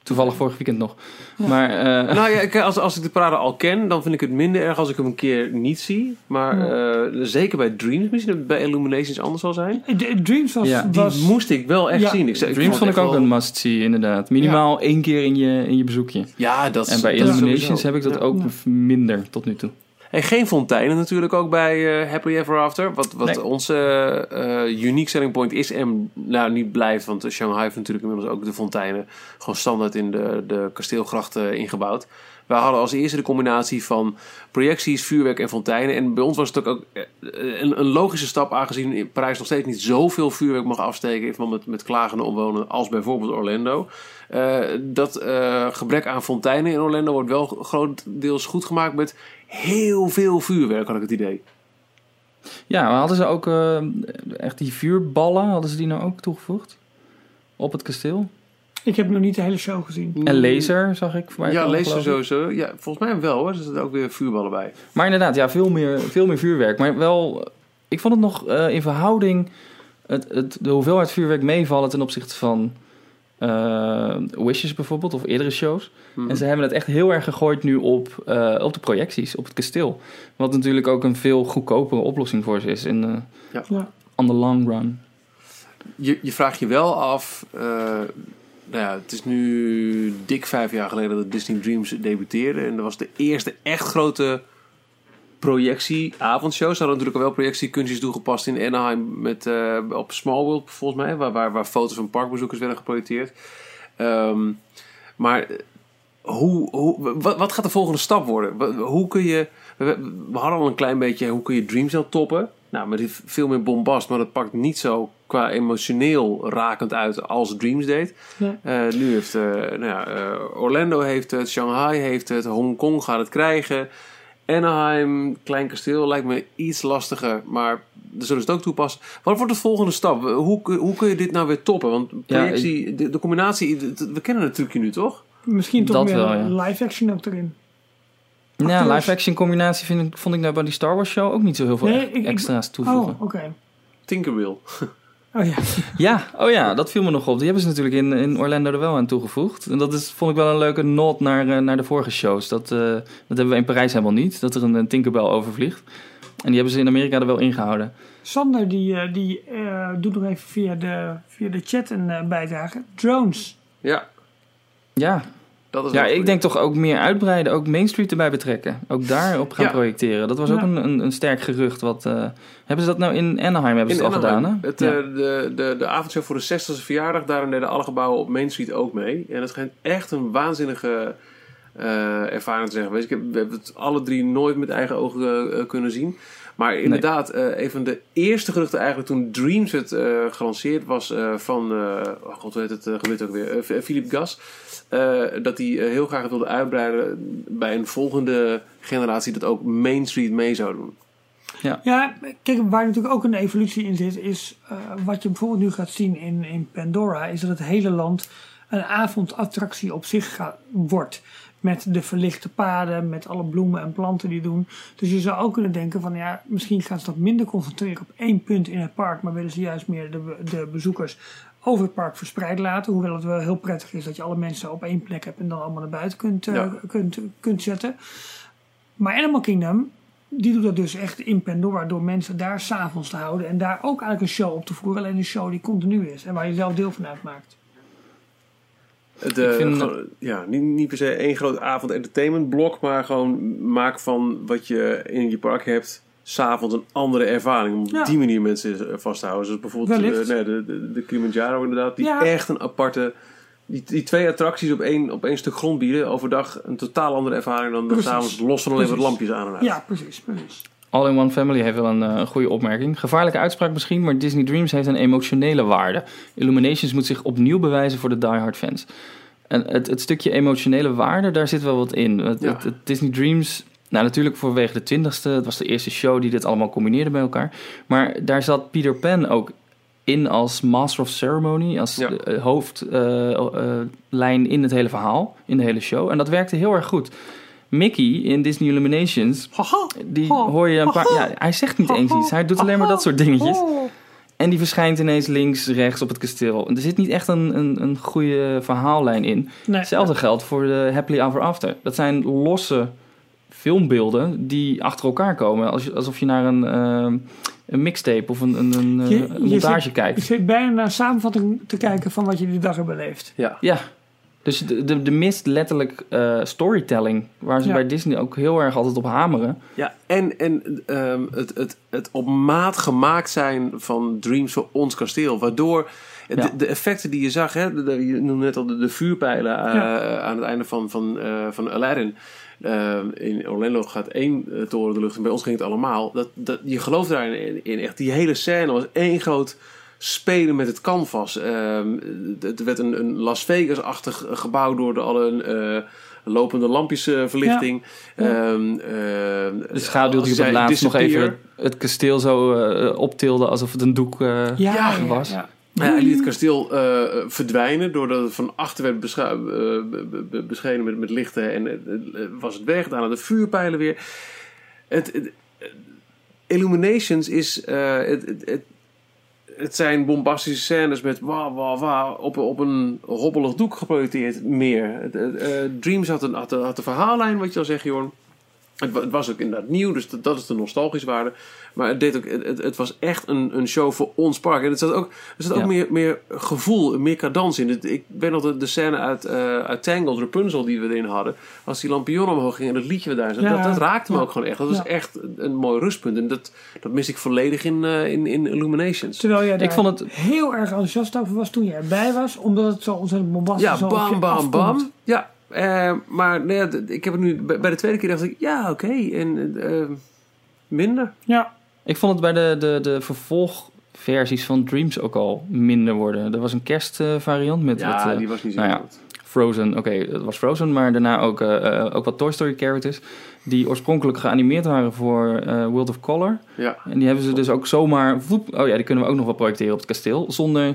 Toevallig vorig weekend nog. Maar eh, Nou ja, ik- als, als ik de parade al ken, dan vind ik het minder erg als ik hem een keer niet zie. Maar eh, zeker bij Dreams, misschien dat het bij Illuminations anders zal zijn. Eh, de- Dreams was... Ja, Die was moest ik wel echt Ja. zien. Ik, Dreams vond ik ook een must-see, inderdaad. Minimaal één keer in je, in je bezoekje. Ja, dat is En bij Illuminations sowieso. heb ik dat Ja. ook Ja. minder tot nu toe. En geen fonteinen natuurlijk ook bij eh, Happily Ever After. Wat, wat Nee. onze eh unique selling point is en nou, niet blijft. Want Shanghai heeft natuurlijk inmiddels ook de fonteinen gewoon standaard in de, de kasteelgrachten ingebouwd. We hadden als eerste de combinatie van projecties, vuurwerk en fonteinen. En bij ons was het ook, ook eh, een, een logische stap, aangezien Parijs nog steeds niet zoveel vuurwerk mag afsteken. In verband met, met klagende omwonenden als bijvoorbeeld Orlando. Dat gebrek aan fonteinen in Orlando wordt wel grotendeels goed gemaakt met heel veel vuurwerk, had ik het idee. Ja, maar hadden ze ook eh, echt die vuurballen, hadden ze die nou ook toegevoegd? Op het kasteel? Ik heb nog niet de hele show gezien. En laser zag ik voorbij Ja, komen, laser sowieso. Ja, volgens mij wel hoor. Er zitten ook weer vuurballen bij. Maar inderdaad, ja, veel meer, veel meer vuurwerk. Maar wel, ik vond het nog eh, in verhouding... Het, het, de hoeveelheid vuurwerk meevallen ten opzichte van eh, Wishes bijvoorbeeld, of eerdere shows. Mhm. En ze hebben het echt heel erg gegooid nu op, eh, op de projecties, op het kasteel. Wat natuurlijk ook een veel goedkopere oplossing voor ze is in de, Ja. on the long run. Je, je vraagt je wel af. eh, nou ja, het is nu dik vijf jaar geleden dat Disney Dreams debuteerde. En dat was de eerste echt grote projectie-avondshow. Ze hadden natuurlijk al wel projectiekunstjes toegepast in Anaheim met, eh, op Small World volgens mij. Waar, waar, waar foto's van parkbezoekers werden geprojecteerd. Ehm, maar hoe, hoe, wat, wat gaat de volgende stap worden? Hoe kun je... We, we hadden al een klein beetje... Hoe kun je Dreams nou toppen? Nou, met veel meer bombast. Maar dat pakt niet zo qua emotioneel rakend uit als Dreams deed. Eh, nu heeft... eh, nou ja, eh, Orlando heeft het. Shanghai heeft het. Hongkong gaat het krijgen. Anaheim, Klein Kasteel, lijkt me iets lastiger. Maar daar zullen ze het ook toepassen. Wat wordt de volgende stap? Hoe, kun- hoe kun je dit nou weer toppen? Want Ja, projectie, de, de combinatie... de- we kennen het trucje nu, toch? Misschien toch Dat meer wel, ja. live action ook erin. Ja, Acteurs. live-action combinatie vind ik, vond ik nou bij die Star Wars show ook niet zo heel veel Nee, echt ik- ik- extra's toevoegen. Oh, oké. Tinkerbell. Oh ja. Ja, oh ja, dat viel me nog op. Die hebben ze natuurlijk in, in Orlando er wel aan toegevoegd. En dat is, vond ik wel een leuke nod naar, eh, naar de vorige shows. Dat, eh, dat hebben we in Parijs helemaal niet, dat er een, een Tinkerbell overvliegt. En die hebben ze in Amerika er wel ingehouden. Sander die, eh, die eh, doet nog even via de, via de chat een eh, bijdrage. Drones. Ja, Ja, dat is ja ik denk toch ook meer uitbreiden, ook Main Street erbij betrekken. Ook daarop gaan Ja. projecteren. Dat was ook een, een, een sterk gerucht. Wat, eh, hebben ze dat nou in Anaheim hebben ze al gedaan, hè? Het, Ja. eh, de, de, de avondshow voor de 60e verjaardag, daarin deden alle gebouwen op Main Street ook mee. En het schijnt echt een waanzinnige eh, ervaring te zijn geweest. Ik heb, we hebben het alle drie nooit met eigen ogen kunnen zien. Maar inderdaad, eh, een van de eerste geruchten eigenlijk toen Dreams werd eh, gelanceerd was eh, van, eh oh god, hoe heet het uh, gebeurt ook weer, Eh, Philip Gas. eh, dat hij heel graag wilde uitbreiden bij een volgende generatie dat ook Main Street mee zou doen. Ja, kijk, waar natuurlijk ook een evolutie in zit, is eh, wat je bijvoorbeeld nu gaat zien in, in Pandora, is dat het hele land een avondattractie op zich gaat, wordt. Met de verlichte paden, met alle bloemen en planten die doen. Dus je zou ook kunnen denken van ja, misschien gaan ze dat minder concentreren op één punt in het park, maar willen ze juist meer de, de bezoekers over het park verspreid laten. Hoewel het wel heel prettig is dat je alle mensen op één plek hebt en dan allemaal naar buiten kunt, eh, kunt, kunt zetten. Maar Animal Kingdom, die doet dat dus echt in Pandora door mensen daar s'avonds te houden. En daar ook eigenlijk een show op te voeren. Alleen een show die continu is en waar je zelf deel van uitmaakt. De, Ik vind- gewoon, ja, niet, niet per se één groot avond entertainment blok, maar gewoon maak van wat je in je park hebt, s'avonds een andere ervaring. Om op Ja. die manier mensen eh, vast te houden. Zoals bijvoorbeeld eh, nee, de, de, de Kilimanjaro inderdaad, die Ja. echt een aparte... Die, die twee attracties op één, op één stuk grond bieden, overdag een totaal andere ervaring dan Precies. s'avonds los van alleen wat lampjes aan en uit. Ja, precies. precies. All in One Family heeft wel een eh, goede opmerking. Gevaarlijke uitspraak misschien, maar Disney Dreams heeft een emotionele waarde. Illuminations moet zich opnieuw bewijzen voor de diehard fans. En het, het stukje emotionele waarde, daar zit wel wat in. Het, Ja. het- het Disney Dreams, nou natuurlijk vanwege de twintigste, het was de eerste show die dit allemaal combineerde bij elkaar. Maar daar zat Peter Pan ook in als Master of Ceremony, als Ja. eh, hoofdlijn in het hele verhaal, in de hele show. En dat werkte heel erg goed. Mickey in Disney Illuminations, Haha. die hoor je een paar... Ja, hij zegt niet eens iets. Hij doet alleen maar dat soort dingetjes. Oh. En die verschijnt ineens links, rechts op het kasteel. En er zit niet echt een, een, een goede verhaallijn in. Nee. Hetzelfde geldt voor de Happily Ever After. Dat zijn losse filmbeelden die achter elkaar komen. Als je- Alsof je naar een, eh, een mixtape of een, een, een, Je- een je montage zit- kijkt. Ik zit bijna naar een samenvatting te kijken van wat je die dag hebt beleefd. Ja. Ja. Dus de, de, de mist letterlijk eh, storytelling. Waar ze Ja. bij Disney ook heel erg altijd op hameren. Ja, en, en ehm, het, het, het op maat gemaakt zijn van Dreams voor ons kasteel. Waardoor de, Ja. de effecten die je zag, hè, de, je noemde net al de, de vuurpijlen eh, Ja. aan het einde van, van, eh, van Aladdin. Ehm, in Orlando gaat één toren de lucht en bij ons ging het allemaal. Dat, dat, je gelooft daarin in, in echt. Die hele scène was één groot spelen met het canvas. Ehm, het er werd een, een Las Vegas-achtig gebouw door de alle eh, lopende lampjesverlichting. Ja. Ehm, De schaduw die op het laatst nog even het kasteel zo eh, optilde alsof het een doek eh, Ja, was. ja. Ja, hij liet het kasteel eh, verdwijnen doordat het van achter werd eh, beschenen met, met lichten en eh, eh, was het weg. Daarna de vuurpijlen weer. Het, het- eh, Illuminations is. eh, het, het, het, zijn bombastische scènes met wauw, wauw, wauw op, op een hobbelig doek geprojecteerd meer. Eh, Dreams had een, had, een, had verhaallijn, wat je al zegt, Jorn. Het, het was ook inderdaad nieuw, dus dat, dat is de nostalgische waarde. Maar het, deed ook, het, het- het was echt een, een show voor ons park. En het zat ook, er zat ook Ja. meer, meer gevoel, meer cadans in. Het, ik weet nog de, de scène uit, eh uit Tangled, Rapunzel, die we erin hadden. Als die lampion omhoog ging en dat liedje wat daar zat. Ja. Dat, dat raakte me Ja. ook gewoon echt. Dat was Ja. echt een, mooi rustpunt. En dat, dat mis ik volledig in, eh, in, in Illuminations. Terwijl jij daar Ik vond het- heel erg enthousiast over was toen je erbij was. Omdat het zo ontzettend bombastisch Ja, zo op je bam, bam, afkomt. bam. Ja, eh, maar ja, d- ik heb het nu bij de tweede keer dacht ik, ja, oké. En eh, minder. Ja, Ik vond het bij de, de, de vervolgversies van Dreams ook al minder worden. Er was een kerstvariant met Ja, wat, eh, die was niet zo nou ja. goed. Frozen. Oké, het was Frozen, maar daarna ook, eh, eh, ook wat Toy Story characters. Die oorspronkelijk geanimeerd waren voor eh, World of Color. Ja, En die hebben ze dus ook zomaar... voep, oh ja, die kunnen we ook nog wel projecteren op het kasteel. Zonder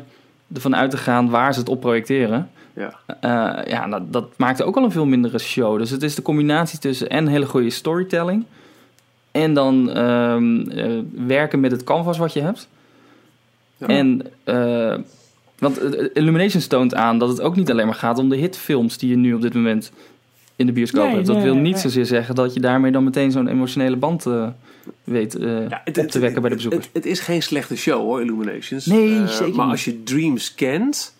ervan uit te gaan waar ze het op projecteren. Ja. Eh, ja, dat, dat maakte ook al een veel mindere show. Dus het is de combinatie tussen en hele goede storytelling... en dan ehm, eh, werken met het canvas wat je hebt. Ja. En... eh, want Illuminations toont aan dat het ook niet alleen maar gaat om de hitfilms... die je nu op dit moment in de bioscoop Nee, hebt. Dat nee, wil niet nee. zozeer zeggen dat je daarmee dan meteen zo'n emotionele band eh, weet eh, Ja, op te wekken bij de bezoekers. Het, het is geen slechte show hoor, Illuminations. Nee, zeker Maar niet. als je Dreams kent,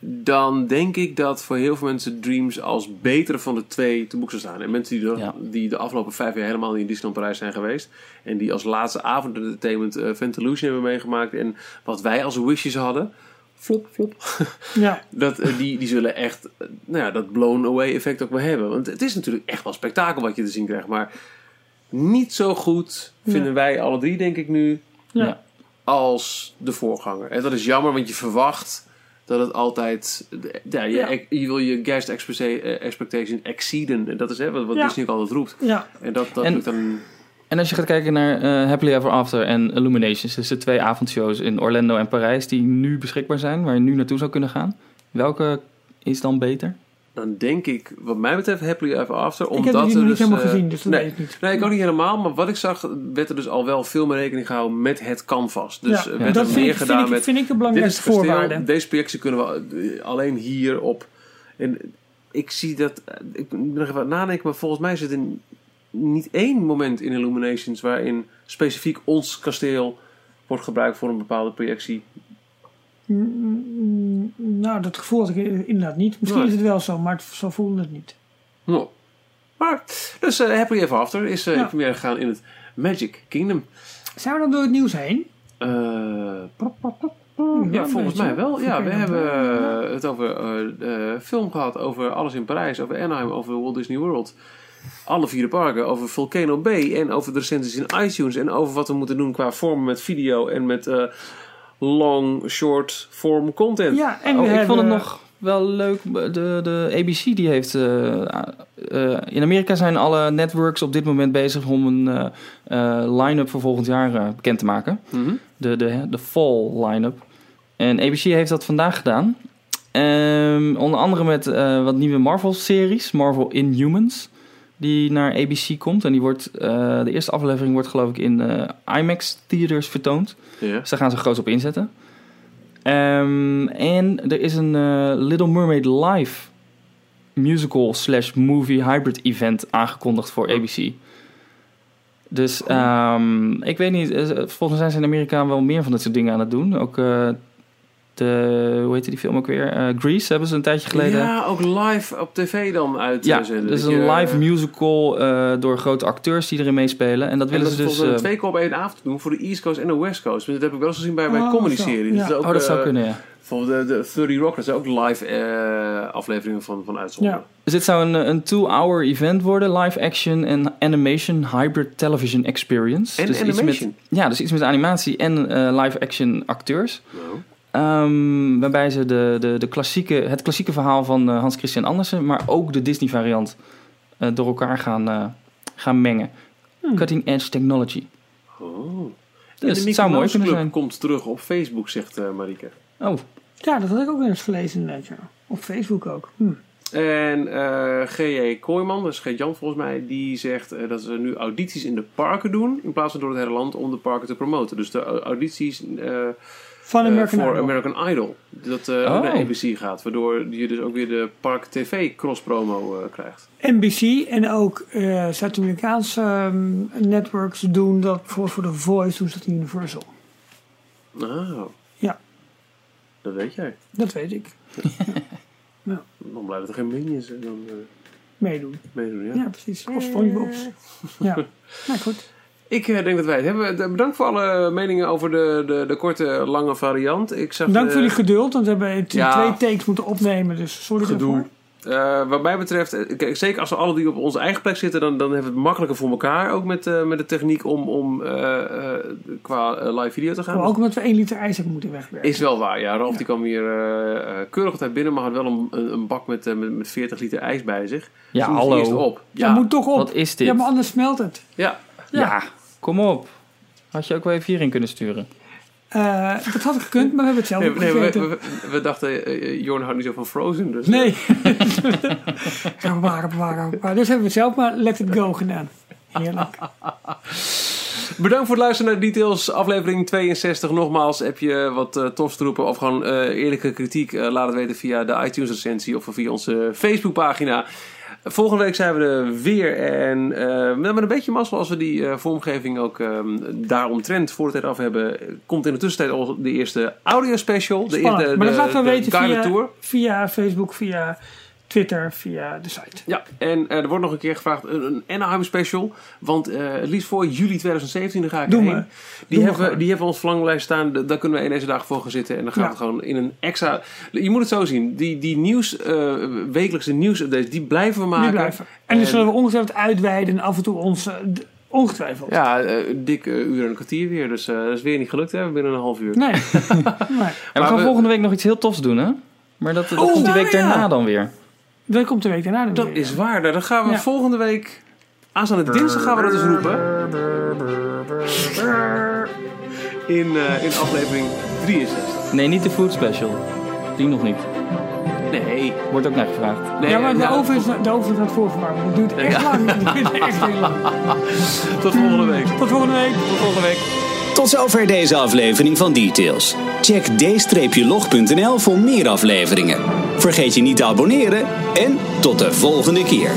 dan denk ik dat voor heel veel mensen Dreams als betere van de twee te boek zou staan. En mensen die de, Ja. die de afgelopen vijf jaar helemaal niet in Disneyland Parijs zijn geweest. En die als laatste avond entertainment uh, hebben meegemaakt. En wat wij als wishes hadden. Flop, flop. ja. Dat, eh, die, die zullen echt eh, nou ja, dat blown away effect ook wel hebben. Want het is natuurlijk echt wel spektakel wat je te zien krijgt. Maar niet zo goed vinden wij alle drie, denk ik nu. Ja. als de voorganger. En dat is jammer, want je verwacht dat het altijd... Ja, je, Ja. je wil je guest eh, expectation exceeden. En dat is hè, wat, wat Ja. Disney ook altijd roept. ja. En dat, dat En- lukt dan... En als je gaat kijken naar eh, Happily Ever After en Illuminations, dus de twee avondshows in Orlando en Parijs die nu beschikbaar zijn, waar je nu naartoe zou kunnen gaan, welke is dan beter? Dan denk ik, wat mij betreft, Happily Ever After. Ik Omdat heb die er nog niet dus, helemaal eh, gezien, dus dat nee, weet ik niet. Nee, ik ook niet helemaal. Maar wat ik zag, werd er dus al wel veel meer rekening gehouden met het canvas. Dus ja, werd dat er vind meer ik, gedaan vind, ik, vind ik de belangrijkste voorwaarde. Deze projectie kunnen we eh, alleen hier op... En ik zie dat... eh, Ik ben nog even aan het nadenken, maar volgens mij zit er niet één moment in Illuminations... waarin specifiek ons kasteel wordt gebruikt voor een bepaalde projectie. Nou, dat gevoel had ik inderdaad niet. Misschien Nee. is het wel zo, maar het, zo voelde het niet. Nou, maar, dus eh Happily Ever After is eh Ja. in première gegaan in het Magic Kingdom. Zijn we dan door het nieuws heen? Eh, Ja, volgens beetje. mij wel. Ja, we hebben het over eh, film gehad, over alles in Parijs, over Anaheim, over Walt Disney World. Alle vier de parken, over Volcano Bay en over de recensies in iTunes en over wat we moeten doen qua vormen met video en met long, short form content. Ja, en Oh, ik hebben, vond het nog wel leuk. De, de ABC die heeft. eh, eh, in Amerika zijn alle networks op dit moment bezig om een eh, eh, line-up voor volgend jaar bekend te maken. Mhm. De, de, de fall line-up. En ABC heeft dat vandaag gedaan. Ehm, onder andere met eh, wat nieuwe Marvel-series. Marvel Inhumans. Die naar ABC komt. En die wordt, eh, de eerste aflevering wordt geloof ik in eh, IMAX theaters vertoond. Ja. Dus daar gaan ze groot op inzetten. Ehm, en er is een eh, Little Mermaid live musical slash movie hybrid event aangekondigd voor ABC. Dus ehm, ik weet niet, volgens mij zijn ze in Amerika wel meer van dit soort dingen aan het doen. Ook de, hoe heette die film ook weer? Eh, Grease hebben ze een tijdje geleden. Ja, ook live op tv dan uit Ja, zenden. dus een je- live musical eh, door grote acteurs die erin meespelen. En dat En willen dat ze dus... eh, twee keer op één avond doen voor de East Coast en de West Coast. Dat heb ik wel eens gezien bij, bij Oh, comedy-series. ja. oh, dat zou eh, kunnen, ja. Bijvoorbeeld de, de 30 Rock, dat is ook live eh, afleveringen van, van uitzonderen. Ja. Dus dit zou een, een two-hour event worden, live action en animation hybrid television experience. En dus Iets animation. met, ja, dus iets met animatie en eh, live action acteurs. Nou, Ehm, waarbij ze de, de, de klassieke, het klassieke verhaal van eh, Hans Christian Andersen, maar ook de Disney variant eh, door elkaar gaan, eh, gaan mengen. Hmm. Cutting edge technology. oh. Dus de het zou mooi kunnen zijn. Komt terug op Facebook, zegt eh Marieke. Oh, Ja, dat had ik ook eens gelezen inderdaad, ja. Op Facebook ook. Hm. En eh G.J. Kooijman, dat is G.Jan volgens mij, die zegt eh, dat ze nu audities in de parken doen. In plaats van door het hele land om de parken te promoten. Dus de au- audities eh, Van eh, American voor Idol. American Idol. Dat Oh. ook naar ABC gaat. Waardoor je dus ook weer de Park TV cross-promo eh, krijgt. NBC en ook eh Zuid-Amerikaanse ehm, networks doen dat voor, voor The Voice, doen ze dat in Universal. Nou. Ja. Dat weet jij. Dat weet ik. Dan blijven er geen minions dan Meedoen. meedoen. Ja. Ja, precies. Of SpongeBob's. Ja. Nou goed. Ik eh, denk dat wij het hebben. Eh, Bedankt voor alle meningen over de, de, de korte, lange variant. Ik zag, Dank eh, voor jullie geduld, want we hebben het in ja. twee takes moeten opnemen, dus sorry Gedoe. daarvoor. Eh, wat mij betreft, eh, kijk, zeker als we alle drie op onze eigen plek zitten, dan, dan hebben we het makkelijker voor elkaar. Ook met, eh, met de techniek om, om eh, eh, qua eh, live video te gaan. Maar ook omdat we één liter ijs hebben moeten wegwerken. Is wel waar, ja. Ralf die kwam hier eh, eh, keurig op tijd binnen, maar had wel een, een, bak met, eh, met, met 40 liter ijs bij zich. ja, Dus hij eerst hallo. op. Ja, Ja, moet toch op. Wat is dit? Ja, maar anders smelt het. ja. Ja, kom op. Had je ook wel even hierin kunnen sturen. Eh, dat had gekund, maar we hebben het zelf Nee, ook nee, we, gegeten. we, we dachten, eh, Jorn houdt niet zo van Frozen. Dus, Nee. ja, bewaren, bewaren, bewaren. Dus hebben we het zelf maar let it go gedaan. Heerlijk. Bedankt voor het luisteren naar Details, aflevering 62. Nogmaals, heb je wat eh tofs te roepen of gewoon eh, eerlijke kritiek, eh, laat het weten via de iTunes recensie of via onze Facebookpagina. Volgende week zijn we er weer en eh, met een beetje mazzel als we die eh, vormgeving ook eh, daaromtrent voor het tijd af hebben, komt in de tussentijd al de eerste audio special. De, de, maar dat de- laten we de weten via Facebook, via Twitter, via de site. Ja, en eh, er wordt nog een keer gevraagd een, een Anaheim special. Want eh, het liefst voor juli 2017, daar ga ik Doe heen. Die, Doe hebben, gewoon. die hebben we ons verlanglijst staan. Da- Daar kunnen we in deze dagen voor gaan zitten. En dan gaan Ja. we gewoon in een extra... Je moet het zo zien. Die, die nieuws, eh, wekelijkse nieuwsupdates, die blijven we maken. Die blijven. En dus zullen we ongetwijfeld uitweiden en af en toe ons... ongetwijfeld. Ja, eh, dik uur en een kwartier weer. Dus eh, dat is weer niet gelukt hè, binnen een half uur. Nee. nee. En we gaan we- volgende week nog iets heel tofs doen, hè? Maar dat, dat Oh, komt die week ja. daarna dan weer. Dat komt de week daarna Dat is waar. Nou, dan gaan we volgende week... Aanstaande dinsdag gaan we dat eens roepen. In, eh, in aflevering 63. Nee, niet de food special. Die nog niet. Nee. Wordt ook naar gevraagd. Nee, ja, maar de, nou, over oven is, de oven gaat Dat Het duurt echt lang. Het echt lang. Tot volgende week. Tot volgende week. Tot volgende week. Tot zover deze aflevering van Details. Check d-log.nl voor meer afleveringen. Vergeet je niet te abonneren en tot de volgende keer.